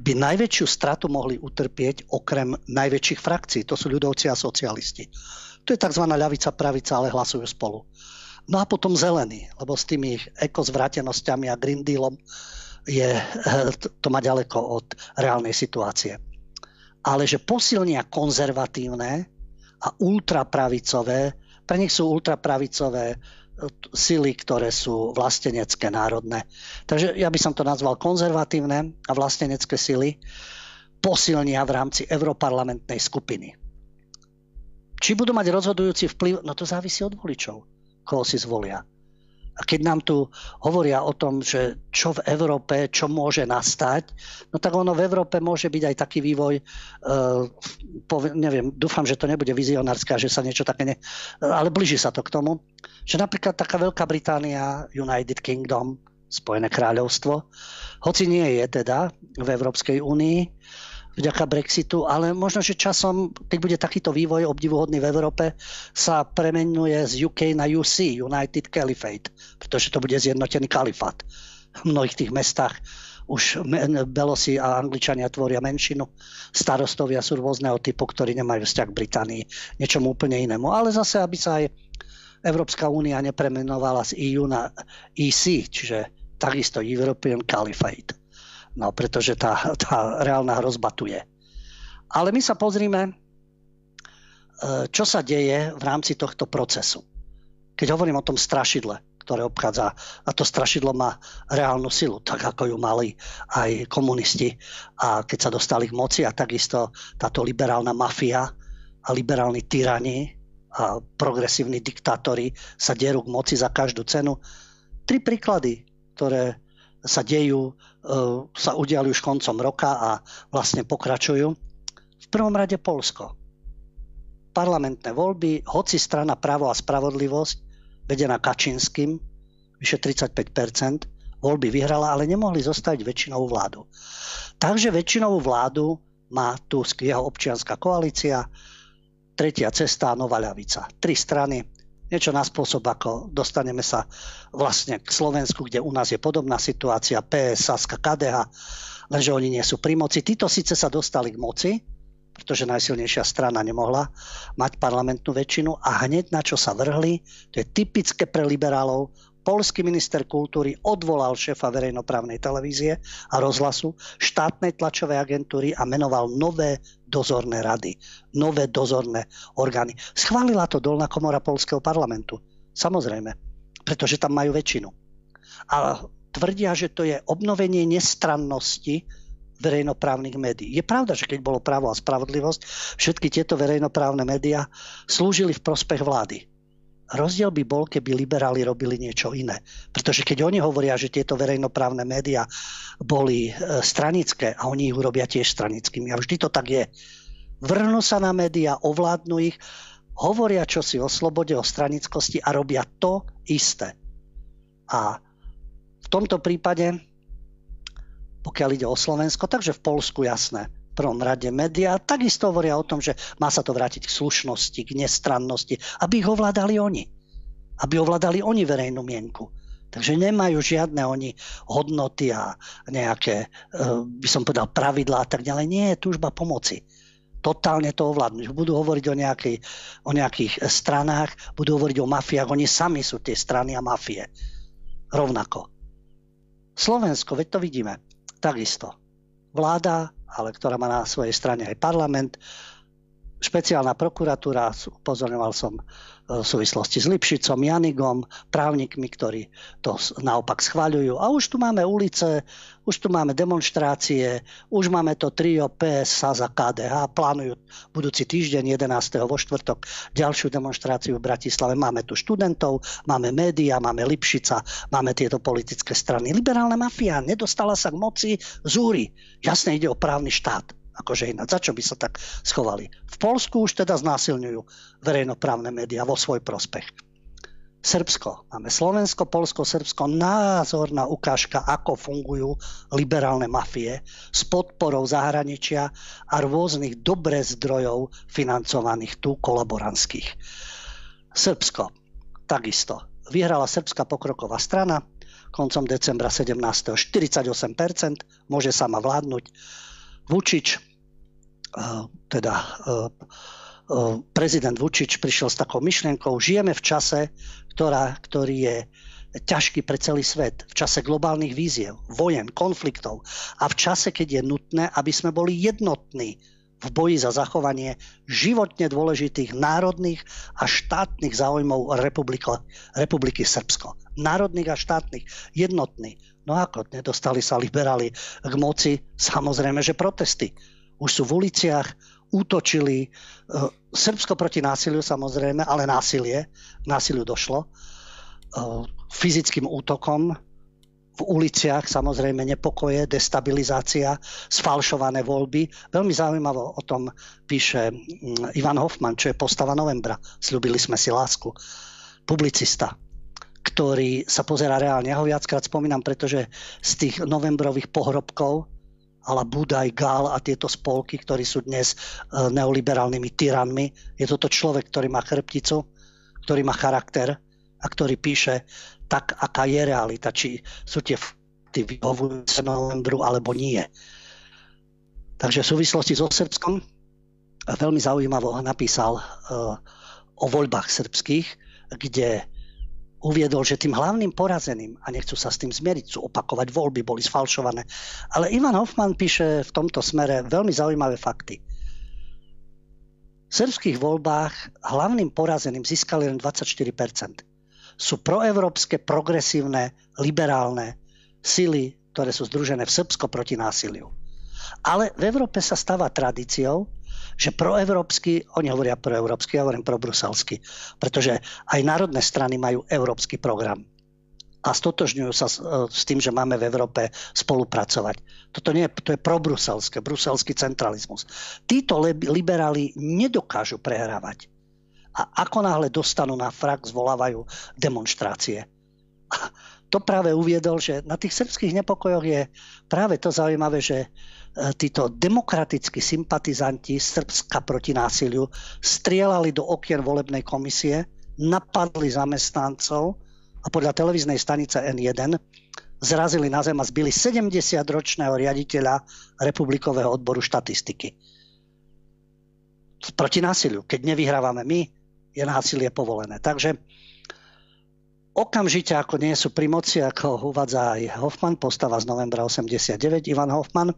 by najväčšiu stratu mohli utrpieť okrem najväčších frakcií, to sú ľudovci a socialisti. To je tzv. ľavica, pravica, ale hlasujú spolu. No a potom zelený, lebo s tými ekozvrátenosťami a Green Dealom je, to má ďaleko od reálnej situácie. Ale že posilnia konzervatívne a ultrapravicové, pre nich sú ultrapravicové sily, ktoré sú vlastenecké národné. Takže ja by som to nazval konzervatívne a vlastenecké sily posilnia v rámci europarlamentnej skupiny. Či budú mať rozhodujúci vplyv, no to závisí od voličov, koho si zvolia. A keď nám tu hovoria o tom, že čo v Európe, čo môže nastať, no tak ono v Európe môže byť aj taký vývoj, uh, pove, neviem, dúfam, že to nebude vizionárska, že sa niečo také, ne, ale blíži sa to k tomu, že napríklad taká Veľká Británia, United Kingdom, Spojené kráľovstvo, hoci nie je teda v Európskej únii, vďaka Brexitu, ale možno, že časom, keď bude takýto vývoj obdivuhodný v Európe, sa premenuje z UK na UC, United Caliphate, pretože to bude zjednotený kalifát. V mnohých tých mestách už Belosi a Angličania tvoria menšinu. Starostovia sú rôzneho typu, ktorí nemajú vzťah k Británii, niečomu úplne inému. Ale zase, aby sa aj Európska únia nepremenovala z EU na EC, čiže takisto European Caliphate. No, pretože tá, tá reálna hrozba tu je. Ale my sa pozrime, e, čo sa deje v rámci tohto procesu. Keď hovorím o tom strašidle, ktoré obchádza, a to strašidlo má reálnu silu, tak ako ju mali aj komunisti. A keď sa dostali k moci a takisto táto liberálna mafia a liberálni tyrani a progresívni diktátori sa derú k moci za každú cenu. Tri príklady, ktoré sa dejú, sa udiali už koncom roka a vlastne pokračujú. V prvom rade Polsko. Parlamentné voľby, hoci strana Právo a spravodlivosť, vedená Kačinským, vyše 35%, voľby vyhrala, ale nemohli zostať väčšinovú vládu. Takže väčšinovú vládu má tu jeho občianská koalícia, tretia cesta a nová ľavica. Tri strany, niečo na spôsob, ako dostaneme sa vlastne k Slovensku, kde u nás je podobná situácia, PS, Saska, KDH, lenže oni nie sú pri moci. Títo síce sa dostali k moci, pretože najsilnejšia strana nemohla mať parlamentnú väčšinu a hneď na čo sa vrhli, to je typické pre liberálov, polský minister kultúry odvolal šéfa verejnoprávnej televízie a rozhlasu, štátnej tlačovej agentúry a menoval nové dozorné rady, nové dozorné orgány. Schválila to dolná komora polského parlamentu. Samozrejme, pretože tam majú väčšinu. A tvrdia, že to je obnovenie nestrannosti verejnoprávnych médií. Je pravda, že keď bolo právo a spravodlivosť, všetky tieto verejnoprávne médiá slúžili v prospech vlády Rozdiel by bol, keby liberáli robili niečo iné. Pretože keď oni hovoria, že tieto verejnoprávne médiá boli e, stranické a oni ich urobia tiež stranickými. A vždy to tak je. Vrhnú sa na médiá, ovládnu ich, hovoria čosi o slobode, o stranickosti a robia to isté. A v tomto prípade, pokiaľ ide o Slovensko, takže v Polsku jasné prvom rade médiá takisto hovoria o tom, že má sa to vrátiť k slušnosti, k nestrannosti, aby ich ovládali oni. Aby ovládali oni verejnú mienku. Takže nemajú žiadne oni hodnoty a nejaké, eh, by som povedal, pravidlá a tak ďalej. Nie je túžba pomoci. Totálne to ovládnuť. Budú hovoriť o, nejakej, o nejakých stranách, budú hovoriť o mafiách. Oni sami sú tie strany a mafie. Rovnako. Slovensko, veď to vidíme. Takisto. Vláda ale ktorá má na svojej strane aj parlament. Špeciálna prokuratúra, upozorňoval som v súvislosti s Lipšicom, Janigom, právnikmi, ktorí to naopak schváľujú. A už tu máme ulice, už tu máme demonstrácie, už máme to trio PS, za KDH, plánujú budúci týždeň 11. vo štvrtok ďalšiu demonstráciu v Bratislave. Máme tu študentov, máme médiá, máme Lipšica, máme tieto politické strany. Liberálna mafia nedostala sa k moci zúri. Jasne ide o právny štát akože ináč. Za čo by sa tak schovali? V Polsku už teda znásilňujú verejnoprávne médiá vo svoj prospech. Srbsko. Máme Slovensko, Polsko, Srbsko. Názorná ukážka, ako fungujú liberálne mafie s podporou zahraničia a rôznych dobre zdrojov financovaných tu kolaborantských. Srbsko. Takisto. vyhrala Srbská pokroková strana koncom decembra 17. 48%, môže sama vládnuť. Vučič, e, teda prezident Vučič prišiel s takou myšlienkou, žijeme v čase, ktorá, ktorý je ťažký pre celý svet, v čase globálnych víziev, vojen, konfliktov a v čase, keď je nutné, aby sme boli jednotní v boji za zachovanie životne dôležitých národných a štátnych záujmov Republika, Republiky Srbsko. Národných a štátnych, jednotný. No ako, nedostali sa liberáli k moci? Samozrejme, že protesty. Už sú v uliciach, útočili. E, Srbsko proti násiliu samozrejme, ale násilie, k násiliu došlo. E, fyzickým útokom v uliciach samozrejme nepokoje, destabilizácia, sfalšované voľby. Veľmi zaujímavo o tom píše mm, Ivan Hoffman, čo je postava novembra. Sľubili sme si lásku. Publicista, ktorý sa pozera reálne. Ja ho viackrát spomínam, pretože z tých novembrových pohrobkov ala Budaj, Gál a tieto spolky, ktorí sú dnes e, neoliberálnymi tyranmi. Je toto človek, ktorý má chrbticu, ktorý má charakter a ktorý píše tak, aká je realita, či sú tie fakty vyhovujúce novembru alebo nie. Takže v súvislosti so Srbskom veľmi zaujímavo napísal uh, o voľbách srbských, kde uviedol, že tým hlavným porazeným, a nechcú sa s tým zmieriť, sú opakovať voľby, boli sfalšované. Ale Ivan Hoffman píše v tomto smere veľmi zaujímavé fakty. V srbských voľbách hlavným porazeným získali len 24% sú proevropské, progresívne, liberálne sily, ktoré sú združené v Srbsko proti násiliu. Ale v Európe sa stáva tradíciou, že proevropsky, oni hovoria proeurópsky, ja hovorím probruselsky, pretože aj národné strany majú európsky program a stotožňujú sa s, e, s tým, že máme v Európe spolupracovať. Toto nie to je probruselské, bruselský centralizmus. Títo liberáli nedokážu prehrávať a ako náhle dostanú na frak, zvolávajú demonstrácie. A to práve uviedol, že na tých srbských nepokojoch je práve to zaujímavé, že e, títo demokratickí sympatizanti Srbska proti násiliu strielali do okien volebnej komisie, napadli zamestnancov a podľa televíznej stanice N1 zrazili na zem a zbili 70-ročného riaditeľa Republikového odboru štatistiky. Proti násiliu. Keď nevyhrávame my, je násilie povolené. Takže okamžite, ako nie sú pri moci, ako uvádza aj Hoffman, postava z novembra 89, Ivan Hoffman,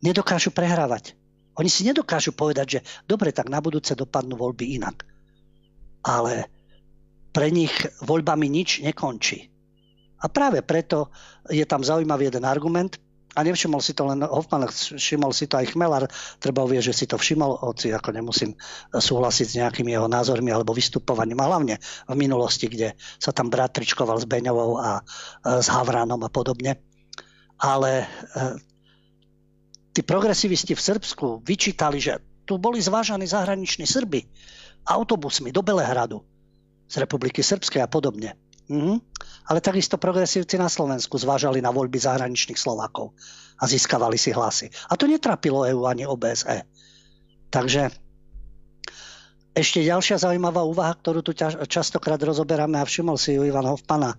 nedokážu prehrávať. Oni si nedokážu povedať, že dobre, tak na budúce dopadnú voľby inak. Ale pre nich voľbami nič nekončí. A práve preto je tam zaujímavý jeden argument, a nevšimol si to len Hoffman, všimol si to aj Chmelar, treba uvieť, že si to všimol, hoci ako nemusím súhlasiť s nejakými jeho názormi alebo vystupovaním, a hlavne v minulosti, kde sa tam bratričkoval s Beňovou a s Havránom a podobne. Ale e, tí progresivisti v Srbsku vyčítali, že tu boli zvážaní zahraniční Srby autobusmi do Belehradu z Republiky Srbskej a podobne. Mm-hmm. Ale takisto progresívci na Slovensku zvážali na voľby zahraničných Slovákov a získavali si hlasy. A to netrapilo EU ani OBSE. Takže ešte ďalšia zaujímavá úvaha, ktorú tu častokrát rozoberáme a všimol si ju Ivan Hoffmana,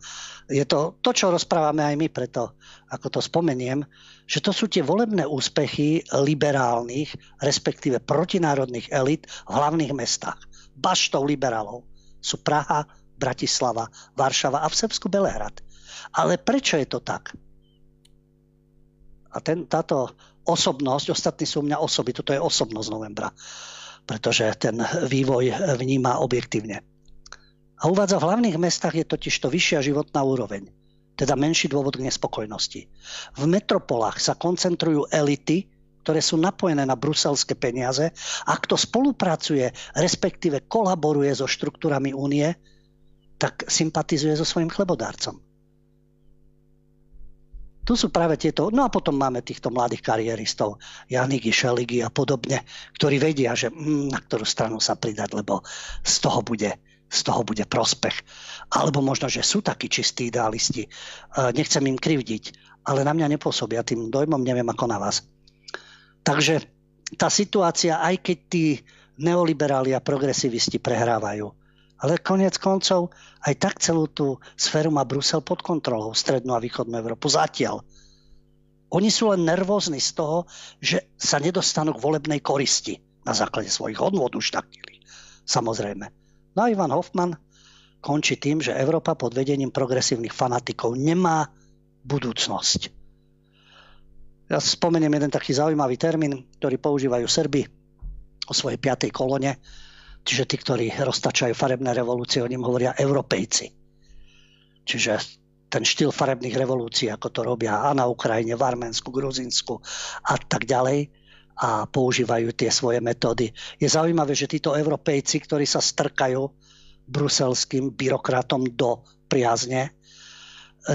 je to, to, čo rozprávame aj my, preto ako to spomeniem, že to sú tie volebné úspechy liberálnych, respektíve protinárodných elit v hlavných mestách. Baštou liberálov sú Praha, Bratislava, Varšava a v Srbsku Belehrad. Ale prečo je to tak? A ten, táto osobnosť, ostatní sú u mňa osoby, toto je osobnosť novembra, pretože ten vývoj vníma objektívne. A uvádza, v hlavných mestách je totiž to vyššia životná úroveň, teda menší dôvod k nespokojnosti. V metropolách sa koncentrujú elity, ktoré sú napojené na bruselské peniaze a kto spolupracuje, respektíve kolaboruje so štruktúrami únie, tak sympatizuje so svojím chlebodárcom. Tu sú práve tieto, no a potom máme týchto mladých karieristov, Janiky, Šeligy a podobne, ktorí vedia, že mm, na ktorú stranu sa pridať, lebo z toho bude, z toho bude prospech. Alebo možno, že sú takí čistí idealisti. E, nechcem im krivdiť, ale na mňa nepôsobia tým dojmom, neviem ako na vás. Takže tá situácia, aj keď tí neoliberáli a progresivisti prehrávajú, Ale konec koncov aj tak celú tú sféru má Brusel pod kontrolou, strednú a východnú Európu zatiaľ. Oni sú len nervózni z toho, že sa nedostanú k volebnej koristi na základe svojich hodnôt už takých. Samozrejme. No a Ivan Hoffman končí tým, že Európa pod vedením progresívnych fanatikov nemá budúcnosť. Ja spomeniem jeden taký zaujímavý termín, ktorý používajú Serby o svojej piatej kolone, čiže tí, ktorí roztačajú farebné revolúcie, o ním hovoria Európejci. Čiže ten štýl farebných revolúcií, ako to robia a na Ukrajine, v Arménsku, Gruzinsku a tak ďalej a používajú tie svoje metódy. Je zaujímavé, že títo Európejci, ktorí sa strkajú bruselským byrokratom do priazne,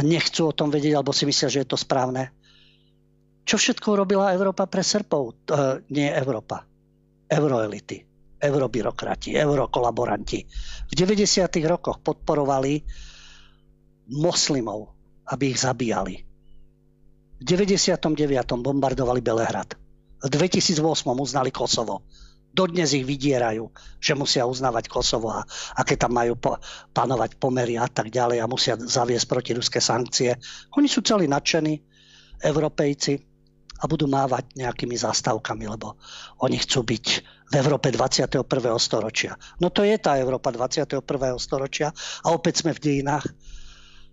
nechcú o tom vedieť, alebo si myslia, že je to správne. Čo všetko robila Európa pre Srbov? E, nie Európa. Euroelity, eurobyrokrati, eurokolaboranti. V 90. rokoch podporovali moslimov, aby ich zabíjali. V 99. bombardovali Belehrad. V 2008 uznali Kosovo. Dodnes ich vydierajú, že musia uznávať Kosovo a aké tam majú panovať pomery a tak ďalej a musia zaviesť protiruské sankcie. Oni sú celí nadšení, Európejci, a budú mávať nejakými zastávkami, lebo oni chcú byť v Európe 21. storočia. No to je tá Európa 21. storočia a opäť sme v dejinách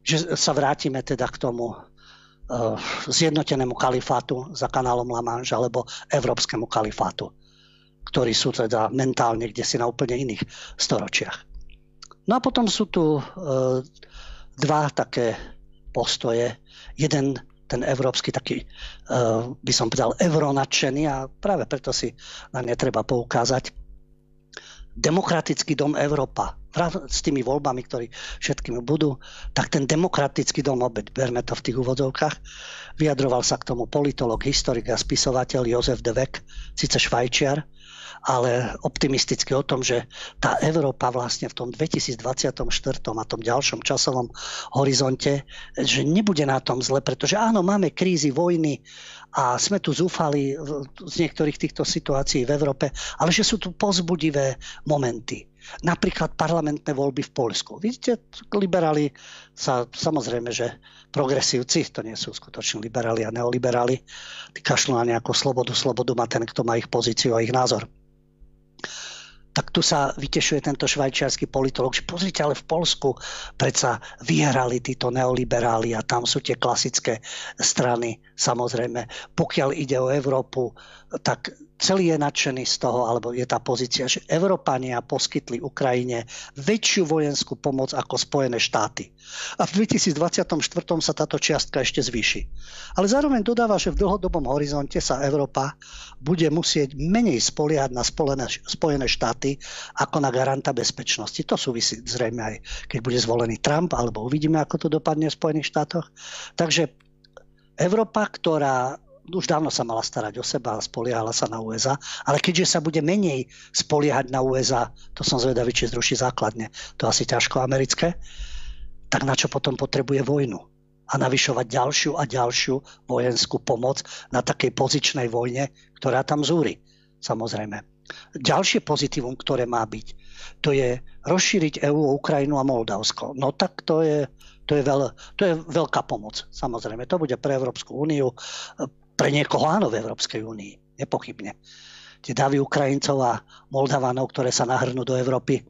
že sa vrátime teda k tomu uh, zjednotenému kalifátu za kanálom La Manche alebo európskemu kalifátu, ktorí sú teda mentálne kde si na úplne iných storočiach. No a potom sú tu uh, dva také postoje. Jeden ten európsky taký, uh, by som povedal, euronačený a práve preto si na ne treba poukázať. Demokratický dom Európa s tými voľbami, ktorí všetkými budú, tak ten demokratický dom, opäť berme to v tých úvodzovkách, vyjadroval sa k tomu politolog, historik a spisovateľ Jozef de Weck, síce švajčiar, ale optimisticky o tom, že tá Európa vlastne v tom 2024 a tom ďalšom časovom horizonte, že nebude na tom zle, pretože áno, máme krízy, vojny a sme tu zúfali z niektorých týchto situácií v Európe, ale že sú tu pozbudivé momenty. Napríklad parlamentné voľby v Polsku. Vidíte, liberáli sa, samozrejme, že progresívci, to nie sú skutoční liberáli a neoliberáli, kašľú na nejakú slobodu, slobodu má ten, kto má ich pozíciu a ich názor tak tu sa vytešuje tento švajčiarsky politolog, že pozrite, ale v Polsku predsa vyhrali títo neoliberáli a tam sú tie klasické strany. Samozrejme, pokiaľ ide o Európu, tak celý je nadšený z toho, alebo je tá pozícia, že Európania poskytli Ukrajine väčšiu vojenskú pomoc ako Spojené štáty. A v 2024 sa táto čiastka ešte zvýši. Ale zároveň dodáva, že v dlhodobom horizonte sa Európa bude musieť menej spoliehať na Spojené štáty ako na garanta bezpečnosti. To súvisí zrejme aj, keď bude zvolený Trump, alebo uvidíme, ako to dopadne v Spojených štátoch. Takže Európa, ktorá už dávno sa mala starať o seba a spoliehala sa na USA, ale keďže sa bude menej spoliehať na USA, to som zvedavý, či zruší základne, to asi ťažko americké, tak na čo potom potrebuje vojnu? A navyšovať ďalšiu a ďalšiu vojenskú pomoc na takej pozičnej vojne, ktorá tam zúri. Samozrejme. Ďalšie pozitívum, ktoré má byť, to je rozšíriť EÚ o Ukrajinu a Moldavsko. No tak to je, to je, veľ, to je veľká pomoc, samozrejme. To bude pre Európsku úniu pre niekoho áno v Európskej únii, nepochybne. Tie davy Ukrajincov a Moldavanov, ktoré sa nahrnú do Európy,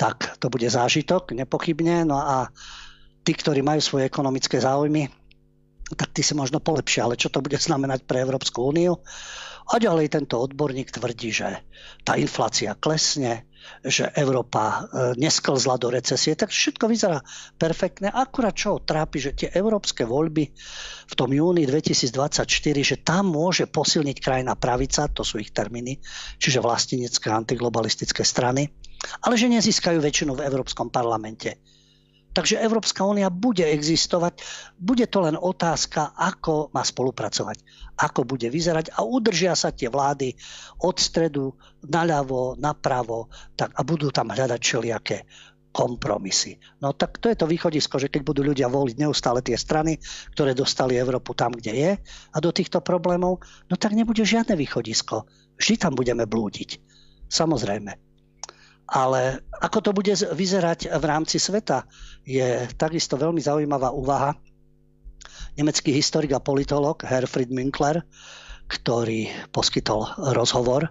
tak to bude zážitok, nepochybne. No a tí, ktorí majú svoje ekonomické záujmy, tak tí si možno polepšia. Ale čo to bude znamenať pre Európsku úniu? A ďalej tento odborník tvrdí, že tá inflácia klesne, že Európa e, nesklzla do recesie, tak všetko vyzerá perfektne. Akurát čo trápi, že tie európske voľby v tom júni 2024, že tam môže posilniť krajina pravica, to sú ich termíny, čiže vlastenecké antiglobalistické strany, ale že nezískajú väčšinu v Európskom parlamente. Takže Európska únia bude existovať, bude to len otázka, ako má spolupracovať, ako bude vyzerať a udržia sa tie vlády od stredu naľavo, napravo tak, a budú tam hľadať všelijaké kompromisy. No tak to je to východisko, že keď budú ľudia voliť neustále tie strany, ktoré dostali Európu tam, kde je a do týchto problémov, no tak nebude žiadne východisko. Vždy tam budeme blúdiť. Samozrejme. Ale ako to bude vyzerať v rámci sveta, je takisto veľmi zaujímavá úvaha. Nemecký historik a politolog Herfried Münkler, ktorý poskytol rozhovor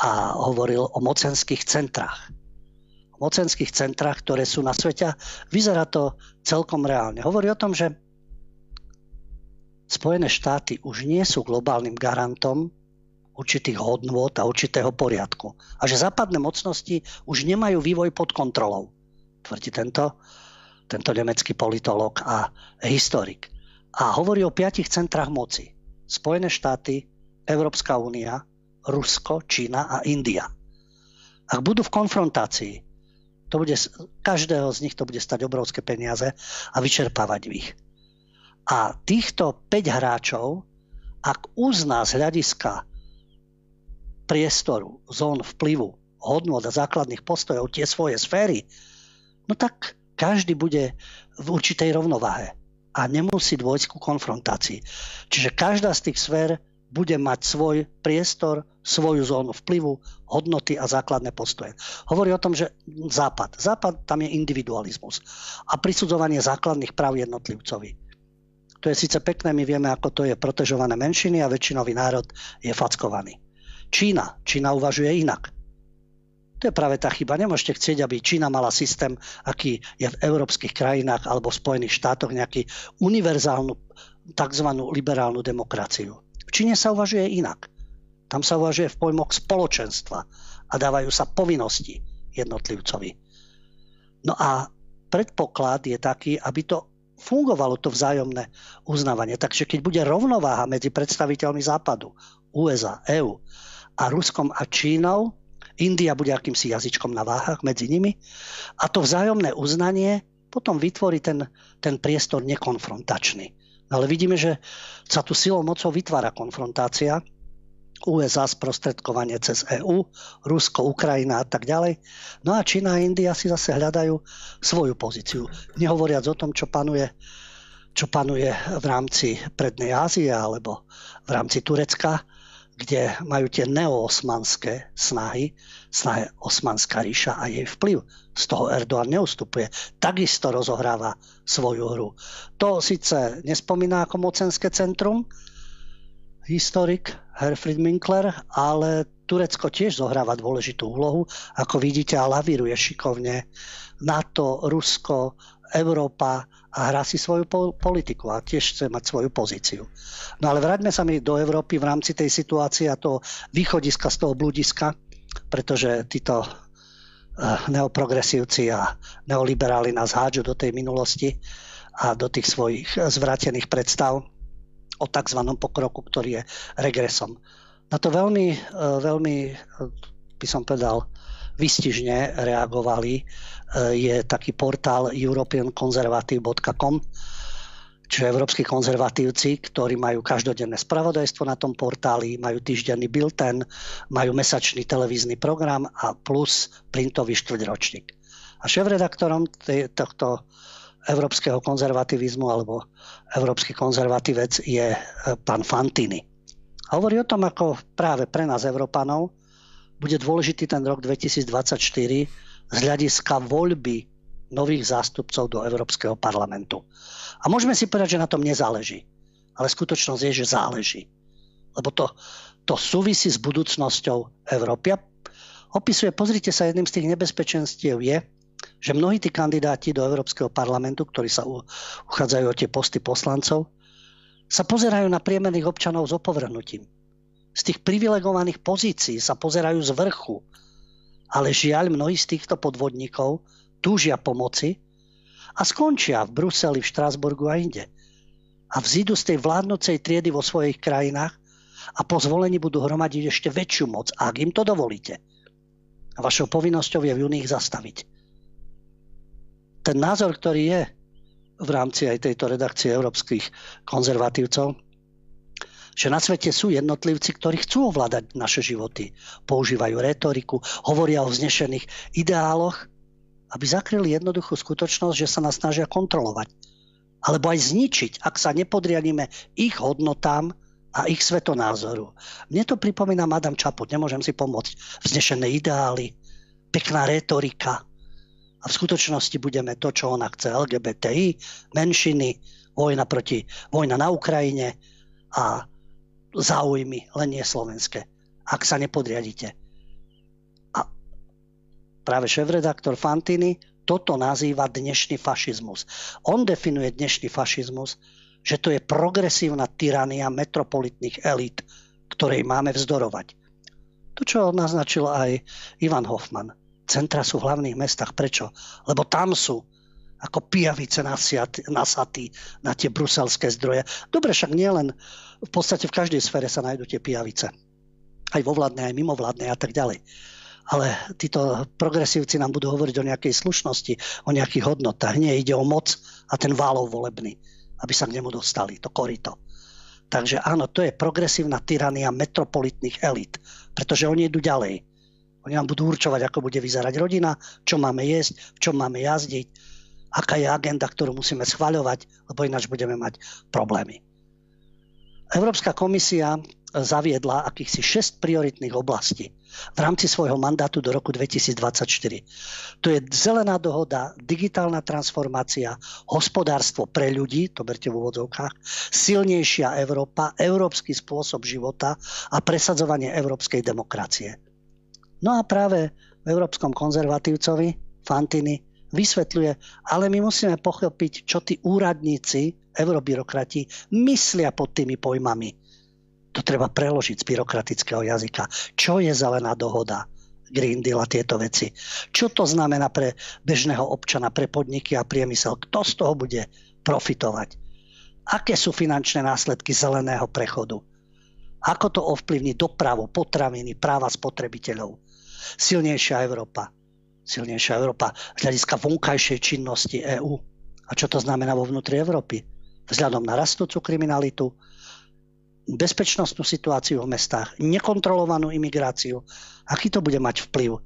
a hovoril o mocenských centrách. O mocenských centrách, ktoré sú na svete. Vyzerá to celkom reálne. Hovorí o tom, že Spojené štáty už nie sú globálnym garantom určitých hodnôt a určitého poriadku. A že západné mocnosti už nemajú vývoj pod kontrolou, tvrdí tento, tento nemecký politolog a historik. A hovorí o piatich centrách moci. Spojené štáty, Európska únia, Rusko, Čína a India. Ak budú v konfrontácii, to bude, každého z nich to bude stať obrovské peniaze a vyčerpávať ich. A týchto 5 hráčov, ak uzná z hľadiska priestoru, zón vplyvu, hodnot a základných postojov tie svoje sféry, no tak každý bude v určitej rovnováhe a nemusí dôjsť ku konfrontácii. Čiže každá z tých sfér bude mať svoj priestor, svoju zónu vplyvu, hodnoty a základné postoje. Hovorí o tom, že Západ. Západ tam je individualizmus a prisudzovanie základných práv jednotlivcovi. To je síce pekné, my vieme, ako to je protežované menšiny a väčšinový národ je fackovaný. Čína. Čína uvažuje inak. To je práve tá chyba. Nemôžete chcieť, aby Čína mala systém, aký je v európskych krajinách alebo v Spojených štátoch, nejaký univerzálnu, tzv. liberálnu demokraciu. V Číne sa uvažuje inak. Tam sa uvažuje v pojmoch spoločenstva a dávajú sa povinnosti jednotlivcovi. No a predpoklad je taký, aby to fungovalo to vzájomné uznávanie. Takže keď bude rovnováha medzi predstaviteľmi Západu, USA, EU a Ruskom a Čínou. India bude akýmsi jazyčkom na váhach medzi nimi. A to vzájomné uznanie potom vytvorí ten, ten priestor nekonfrontačný. Ale vidíme, že sa tu silou mocou vytvára konfrontácia. USA sprostredkovanie cez EÚ, Rusko, Ukrajina a tak ďalej. No a Čína a India si zase hľadajú svoju pozíciu. Nehovoriac o tom, čo panuje, čo panuje v rámci Prednej Ázie alebo v rámci Turecka, kde majú tie neoosmanské snahy, snahy Osmanská ríša a jej vplyv. Z toho Erdoğan neustupuje. Takisto rozohráva svoju hru. To síce nespomína ako mocenské centrum, historik Herfried Minkler, ale Turecko tiež zohráva dôležitú úlohu. Ako vidíte, a lavíruje šikovne NATO, Rusko, Európa a hrá si svoju politiku a tiež chce mať svoju pozíciu. No ale vráťme sa mi do Európy v rámci tej situácie a toho východiska z toho bludiska, pretože títo eh, neoprogresívci a neoliberáli nás hádžu do tej minulosti a do tých svojich zvrátených predstav o tzv. pokroku, ktorý je regresom. Na to veľmi, eh, veľmi eh, by som povedal, vystižne reagovali je taký portál europeanconservative.com, čo európsky konzervatívci, ktorí majú každodenné spravodajstvo na tom portáli, majú týždenný bilten, majú mesačný televízny program a plus printový štvrťročník. A šéf-redaktorom tohto európskeho konzervativizmu alebo európsky konzervatívec je eh, pán Fantini. Hovorí o tom, ako práve pre nás, Európanov, bude dôležitý ten rok 2024, z hľadiska voľby nových zástupcov do Európskeho parlamentu. A môžeme si povedať, že na tom nezáleží. Ale skutočnosť je, že záleží. Lebo to, to súvisí s budúcnosťou Európy. A opisuje, pozrite sa, jedným z tých nebezpečenstiev je, že mnohí tí kandidáti do Európskeho parlamentu, ktorí sa uchádzajú o tie posty poslancov, sa pozerajú na priemerných občanov s opovrhnutím. Z tých privilegovaných pozícií sa pozerajú z vrchu ale žiaľ, mnohí z týchto podvodníkov túžia pomoci a skončia v Bruseli, v Štrásburgu a inde. A vzídu z tej vládnocej triedy vo svojich krajinách a po zvolení budú hromadiť ešte väčšiu moc, ak im to dovolíte. A vašou povinnosťou je v ich zastaviť. Ten názor, ktorý je v rámci aj tejto redakcie európskych konzervatívcov, že na svete sú jednotlivci, ktorí chcú ovládať naše životy. Používajú retoriku, hovoria o vznešených ideáloch, aby zakryli jednoduchú skutočnosť, že sa nás snažia kontrolovať. Alebo aj zničiť, ak sa nepodriadíme ich hodnotám a ich svetonázoru. Mne to pripomína Madame Čaput, nemôžem si pomôcť. Vznešené ideály, pekná retorika. A v skutočnosti budeme to, čo ona chce. LGBTI, menšiny, vojna proti, vojna na Ukrajine a záujmy, len nie slovenské. Ak sa nepodriadite. A práve šéf-redaktor Fantini toto nazýva dnešný fašizmus. On definuje dnešný fašizmus, že to je progresívna tyrania metropolitných elít, ktorej máme vzdorovať. To, čo naznačil aj Ivan Hoffman. Centra sú v hlavných mestách. Prečo? Lebo tam sú ako pijavice nasatí na tie bruselské zdroje. Dobre, však nielen v podstate v každej sfére sa nájdú tie pijavice. Aj vo vládnej, aj mimo vládnej a tak ďalej. Ale títo progresívci nám budú hovoriť o nejakej slušnosti, o nejakých hodnotách. Nie, ide o moc a ten válov volebný, aby sa k nemu dostali, to korito. Takže áno, to je progresívna tyrania metropolitných elit, pretože oni idú ďalej. Oni nám budú určovať, ako bude vyzerať rodina, čo máme jesť, v čom máme jazdiť, aká je agenda, ktorú musíme schvaľovať, lebo ináč budeme mať problémy. Európska komisia zaviedla akýchsi 6 prioritných oblastí v rámci svojho mandátu do roku 2024. To je zelená dohoda, digitálna transformácia, hospodárstvo pre ľudí, to berte v úvodzovkách, silnejšia Európa, európsky spôsob života a presadzovanie európskej demokracie. No a práve v európskom konzervatívcovi Fantini vysvetľuje, ale my musíme pochopiť, čo tí úradníci, eurobyrokrati, myslia pod tými pojmami to treba preložiť z byrokratického jazyka. Čo je zelená dohoda? Green Deal a tieto veci. Čo to znamená pre bežného občana, pre podniky a priemysel? Kto z toho bude profitovať? Aké sú finančné následky zeleného prechodu? Ako to ovplyvní dopravu, potraviny, práva spotrebiteľov? Silnejšia Európa. Silnejšia Európa z hľadiska vonkajšej činnosti EÚ. A čo to znamená vo vnútri Európy? Vzhľadom na rastúcu kriminalitu, bezpečnostnú situáciu v mestách, nekontrolovanú imigráciu, aký to bude mať vplyv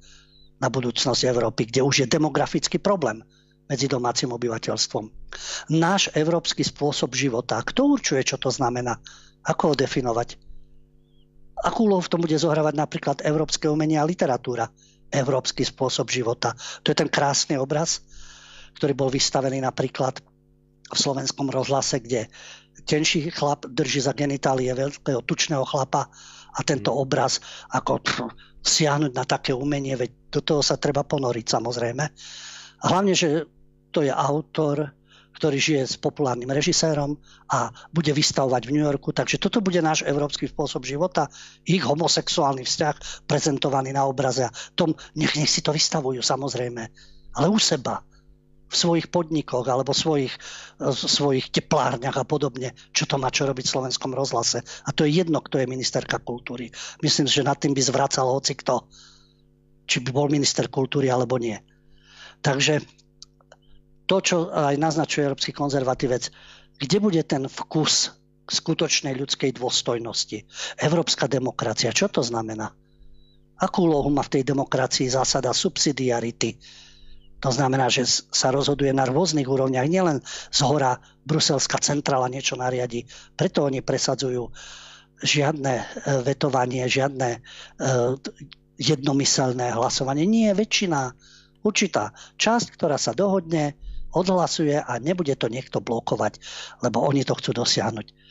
na budúcnosť Európy, kde už je demografický problém medzi domácim obyvateľstvom. Náš európsky spôsob života, kto určuje, čo to znamená, ako ho definovať? Akú úlohu v tom bude zohrávať napríklad európske umenie a literatúra? Európsky spôsob života. To je ten krásny obraz, ktorý bol vystavený napríklad v slovenskom rozhlase, kde tenší chlap drží za genitálie veľkého tučného chlapa a tento mm. obraz ako pff, siahnuť na také umenie, veď do toho sa treba ponoriť samozrejme. A hlavne, že to je autor, ktorý žije s populárnym režisérom a bude vystavovať v New Yorku. Takže toto bude náš európsky spôsob života, ich homosexuálny vzťah prezentovaný na obraze. Tom, nech, nech si to vystavujú samozrejme, ale u seba v svojich podnikoch alebo svojich, svojich teplárniach a podobne, čo to má čo robiť v slovenskom rozhlase. A to je jedno, kto je ministerka kultúry. Myslím, že nad tým by zvracal hoci kto, či by bol minister kultúry alebo nie. Takže to, čo aj naznačuje európsky konzervatívec, kde bude ten vkus skutočnej ľudskej dôstojnosti? Európska demokracia, čo to znamená? Akú úlohu má v tej demokracii zásada subsidiarity? To znamená, že sa rozhoduje na rôznych úrovniach, nielen z hora bruselská centrála niečo nariadi. Preto oni presadzujú žiadne e, vetovanie, žiadne e, jednomyselné hlasovanie. Nie, väčšina, určitá časť, ktorá sa dohodne, odhlasuje a nebude to niekto blokovať, lebo oni to chcú dosiahnuť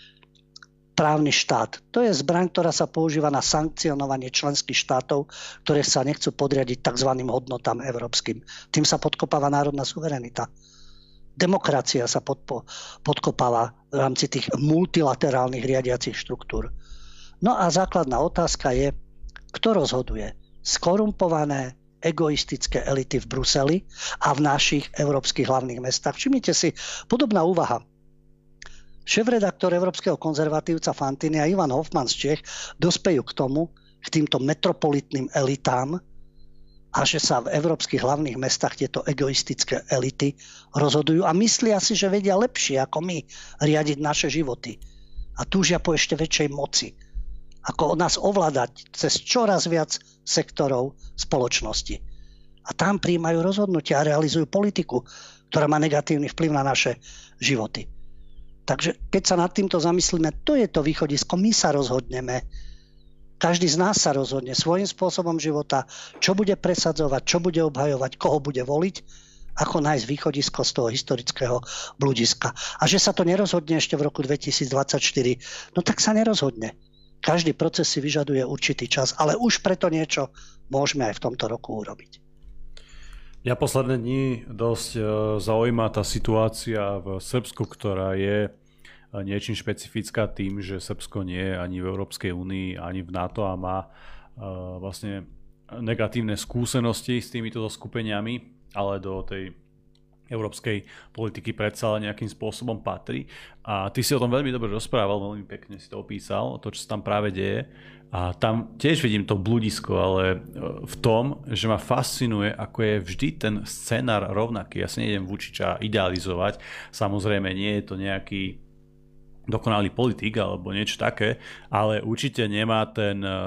právny štát. To je zbraň, ktorá sa používa na sankcionovanie členských štátov, ktoré sa nechcú podriadiť tzv. hodnotám európskym. Tým sa podkopáva národná suverenita. Demokracia sa podpo, podkopáva v rámci tých multilaterálnych riadiacich štruktúr. No a základná otázka je, kto rozhoduje? Skorumpované, egoistické elity v Bruseli a v našich európskych hlavných mestách. Všimnite si, podobná úvaha Šéf-redaktor Európskeho konzervatívca Fantiny a Ivan Hoffman z Čech dospejú k tomu, k týmto metropolitným elitám a že sa v európskych hlavných mestách tieto egoistické elity rozhodujú a myslia si, že vedia lepšie ako my riadiť naše životy a túžia po ešte väčšej moci. Ako nás ovládať cez čoraz viac sektorov spoločnosti. A tam príjmajú rozhodnutia a realizujú politiku, ktorá má negatívny vplyv na naše životy. Takže keď sa nad týmto zamyslíme, to je to východisko. My sa rozhodneme, Každý z nás sa rozhodne svojím spôsobom života, čo bude presadzovať, čo bude obhajovať, koho bude voliť, ako nájsť východisko z toho historického blúdiska. A že sa to nerozhodne ešte v roku 2024, no tak sa nerozhodne. Každý proces si vyžaduje určitý čas, ale už preto niečo môžeme aj v tomto roku urobiť. Ja posledné dni dosť e, zaujíma tá situácia v Srbsku, ktorá je e, niečím špecifická tým, že Srbsko nie je ani v Európskej únii, ani v NATO a má e, vlastne negatívne skúsenosti s týmito skupeniami, ale do tej európskej politiky predsa nejakým spôsobom patrí. A ty si o tom veľmi dobre rozprával, veľmi pekne si to opísal, to, čo sa tam práve deje. A tam tiež vidím to bludisko, ale e, v tom, že ma fascinuje, ako je vždy ten scenár rovnaký. Ja sa nejdem Vučiča idealizovať, samozrejme nie je to nejaký dokonalý politik alebo niečo také, ale určite nemá ten e,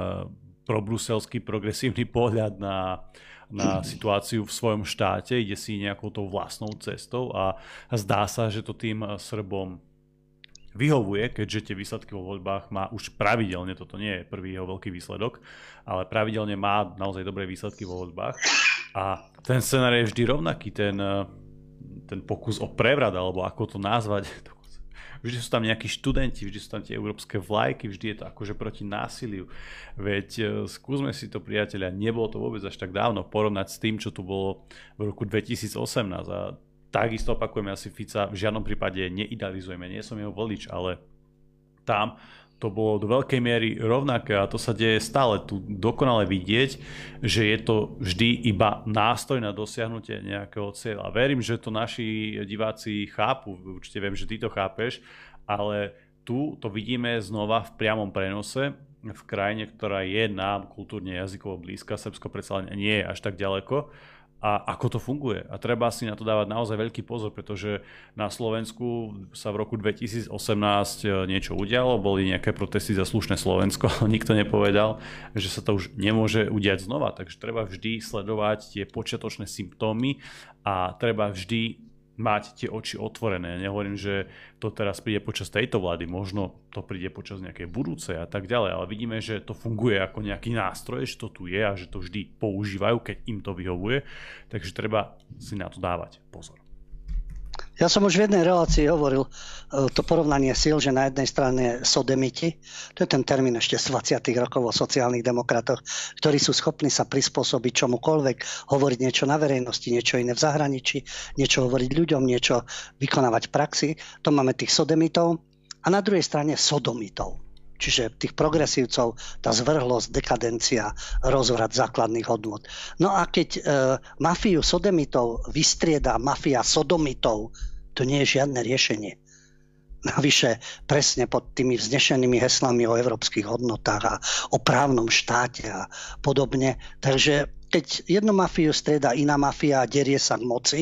probruselský progresívny pohľad na, na situáciu v svojom štáte, ide si nejakou tou vlastnou cestou a zdá sa, že to tým Srbom vyhovuje, keďže tie výsledky vo voľbách má už pravidelne, toto nie je prvý jeho veľký výsledok, ale pravidelne má naozaj dobré výsledky vo voľbách. A ten scenár je vždy rovnaký, ten, eh, ten pokus o prevrat, alebo ako to nazvať, vždy sú tam nejakí študenti, vždy sú tam tie európske vlajky, vždy je to akože proti násiliu. Veď eh, skúsme si to, priateľia, nebolo to vôbec až tak dávno porovnať s tým, čo tu bolo v roku 2018 a takisto opakujem, asi Fica v žiadnom prípade neidealizujeme, nie som jeho volič, ale tam to bolo do veľkej miery rovnaké a to sa deje stále tu dokonale vidieť, že je to vždy iba nástroj na dosiahnutie nejakého cieľa. Verím, že to naši diváci chápu, určite viem, že ty to chápeš, ale tu to vidíme znova v priamom prenose v krajine, ktorá je nám kultúrne jazykovo blízka, Srbsko predsa nie je až tak ďaleko a ako to funguje. A treba si na to dávať naozaj veľký pozor, pretože na Slovensku sa v roku 2018 e, niečo udialo, boli nejaké protesty za slušné Slovensko, ale nikto nepovedal, že sa to už nemôže udiať znova. Takže treba vždy sledovať tie počiatočné symptómy a treba vždy mať tie oči otvorené. Ja nehovorím, že to teraz príde počas tejto vlády, možno to príde počas nejakej budúcej a tak ďalej, ale vidíme, že to funguje ako nejaký nástroj, že to tu je a že to vždy používajú, keď im to vyhovuje, takže treba si na to dávať pozor. Ja som už v jednej relácii hovoril e, to porovnanie síl, že na jednej strane sodemiti, to je ten termín ešte z 20. rokov o sociálnych demokratoch, ktorí sú schopní sa prispôsobiť čomukoľvek, hovoriť niečo na verejnosti, niečo iné v zahraničí, niečo hovoriť ľuďom, niečo vykonávať praxi. To máme tých sodemitov. A na druhej strane sodomitov. Čiže tých progresívcov, tá zvrhlosť, dekadencia, rozvrat základných hodnot. No a keď e, mafiu sodomitov vystrieda mafia sodomitov, to nie je žiadne riešenie. Navyše presne pod tými vznešenými heslami o európskych hodnotách a o právnom štáte a podobne. Takže keď jednu mafiu strieda iná mafia a derie sa k moci,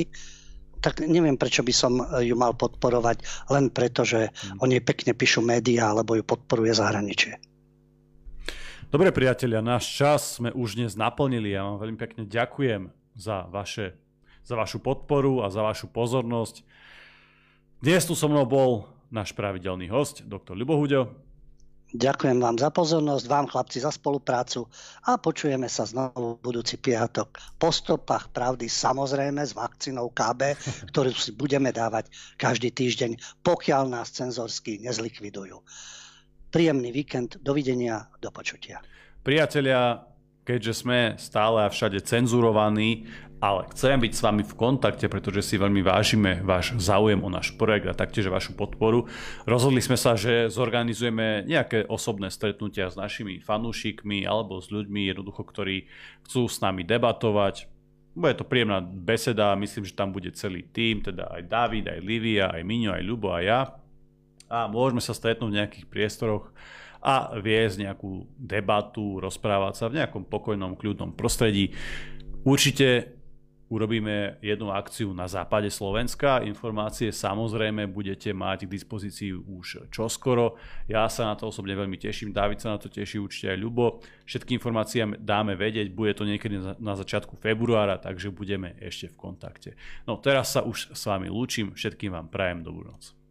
tak neviem, prečo by som e, ju mal podporovať, len preto, že hmm. o nej pekne píšu médiá, alebo ju podporuje zahraničie. Dobre priatelia, náš čas sme už dnes naplnili. Ja vám veľmi pekne ďakujem za, vaše, za vašu podporu a za vašu pozornosť. Dnes tu so mnou bol náš pravidelný host, doktor Ľubo Huďo. Ďakujem vám za pozornosť, vám chlapci za spoluprácu a počujeme sa znovu budúci piatok. Po stopách pravdy samozrejme s vakcínou KB, ktorú si budeme dávať každý týždeň, pokiaľ nás cenzorsky nezlikvidujú. Príjemný víkend, dovidenia, do počutia. Priatelia, keďže sme stále a všade cenzurovaní, ale chcem byť s vami v kontakte, pretože si veľmi vážime váš záujem o náš projekt a taktiež vašu podporu. Rozhodli sme sa, že zorganizujeme nejaké osobné stretnutia s našimi fanúšikmi alebo s ľuďmi jednoducho, ktorí chcú s nami debatovať. Bude to príjemná beseda, myslím, že tam bude celý tým, teda aj David, aj Livia, aj Miňo, aj Ľubo, aj ja. A môžeme sa stretnúť v nejakých priestoroch a viesť nejakú debatu, rozprávať sa v nejakom pokojnom, kľudnom prostredí. Určite urobíme jednu akciu na západe Slovenska. Informácie samozrejme budete mať k dispozícii už čoskoro. Ja sa na to osobne veľmi teším, David sa na to teší, určite aj Ľubo. Všetky informácie dáme vedieť, bude to niekedy na začiatku februára, takže budeme ešte v kontakte. No teraz sa už s vami lúčim, všetkým vám prajem dobrú noc.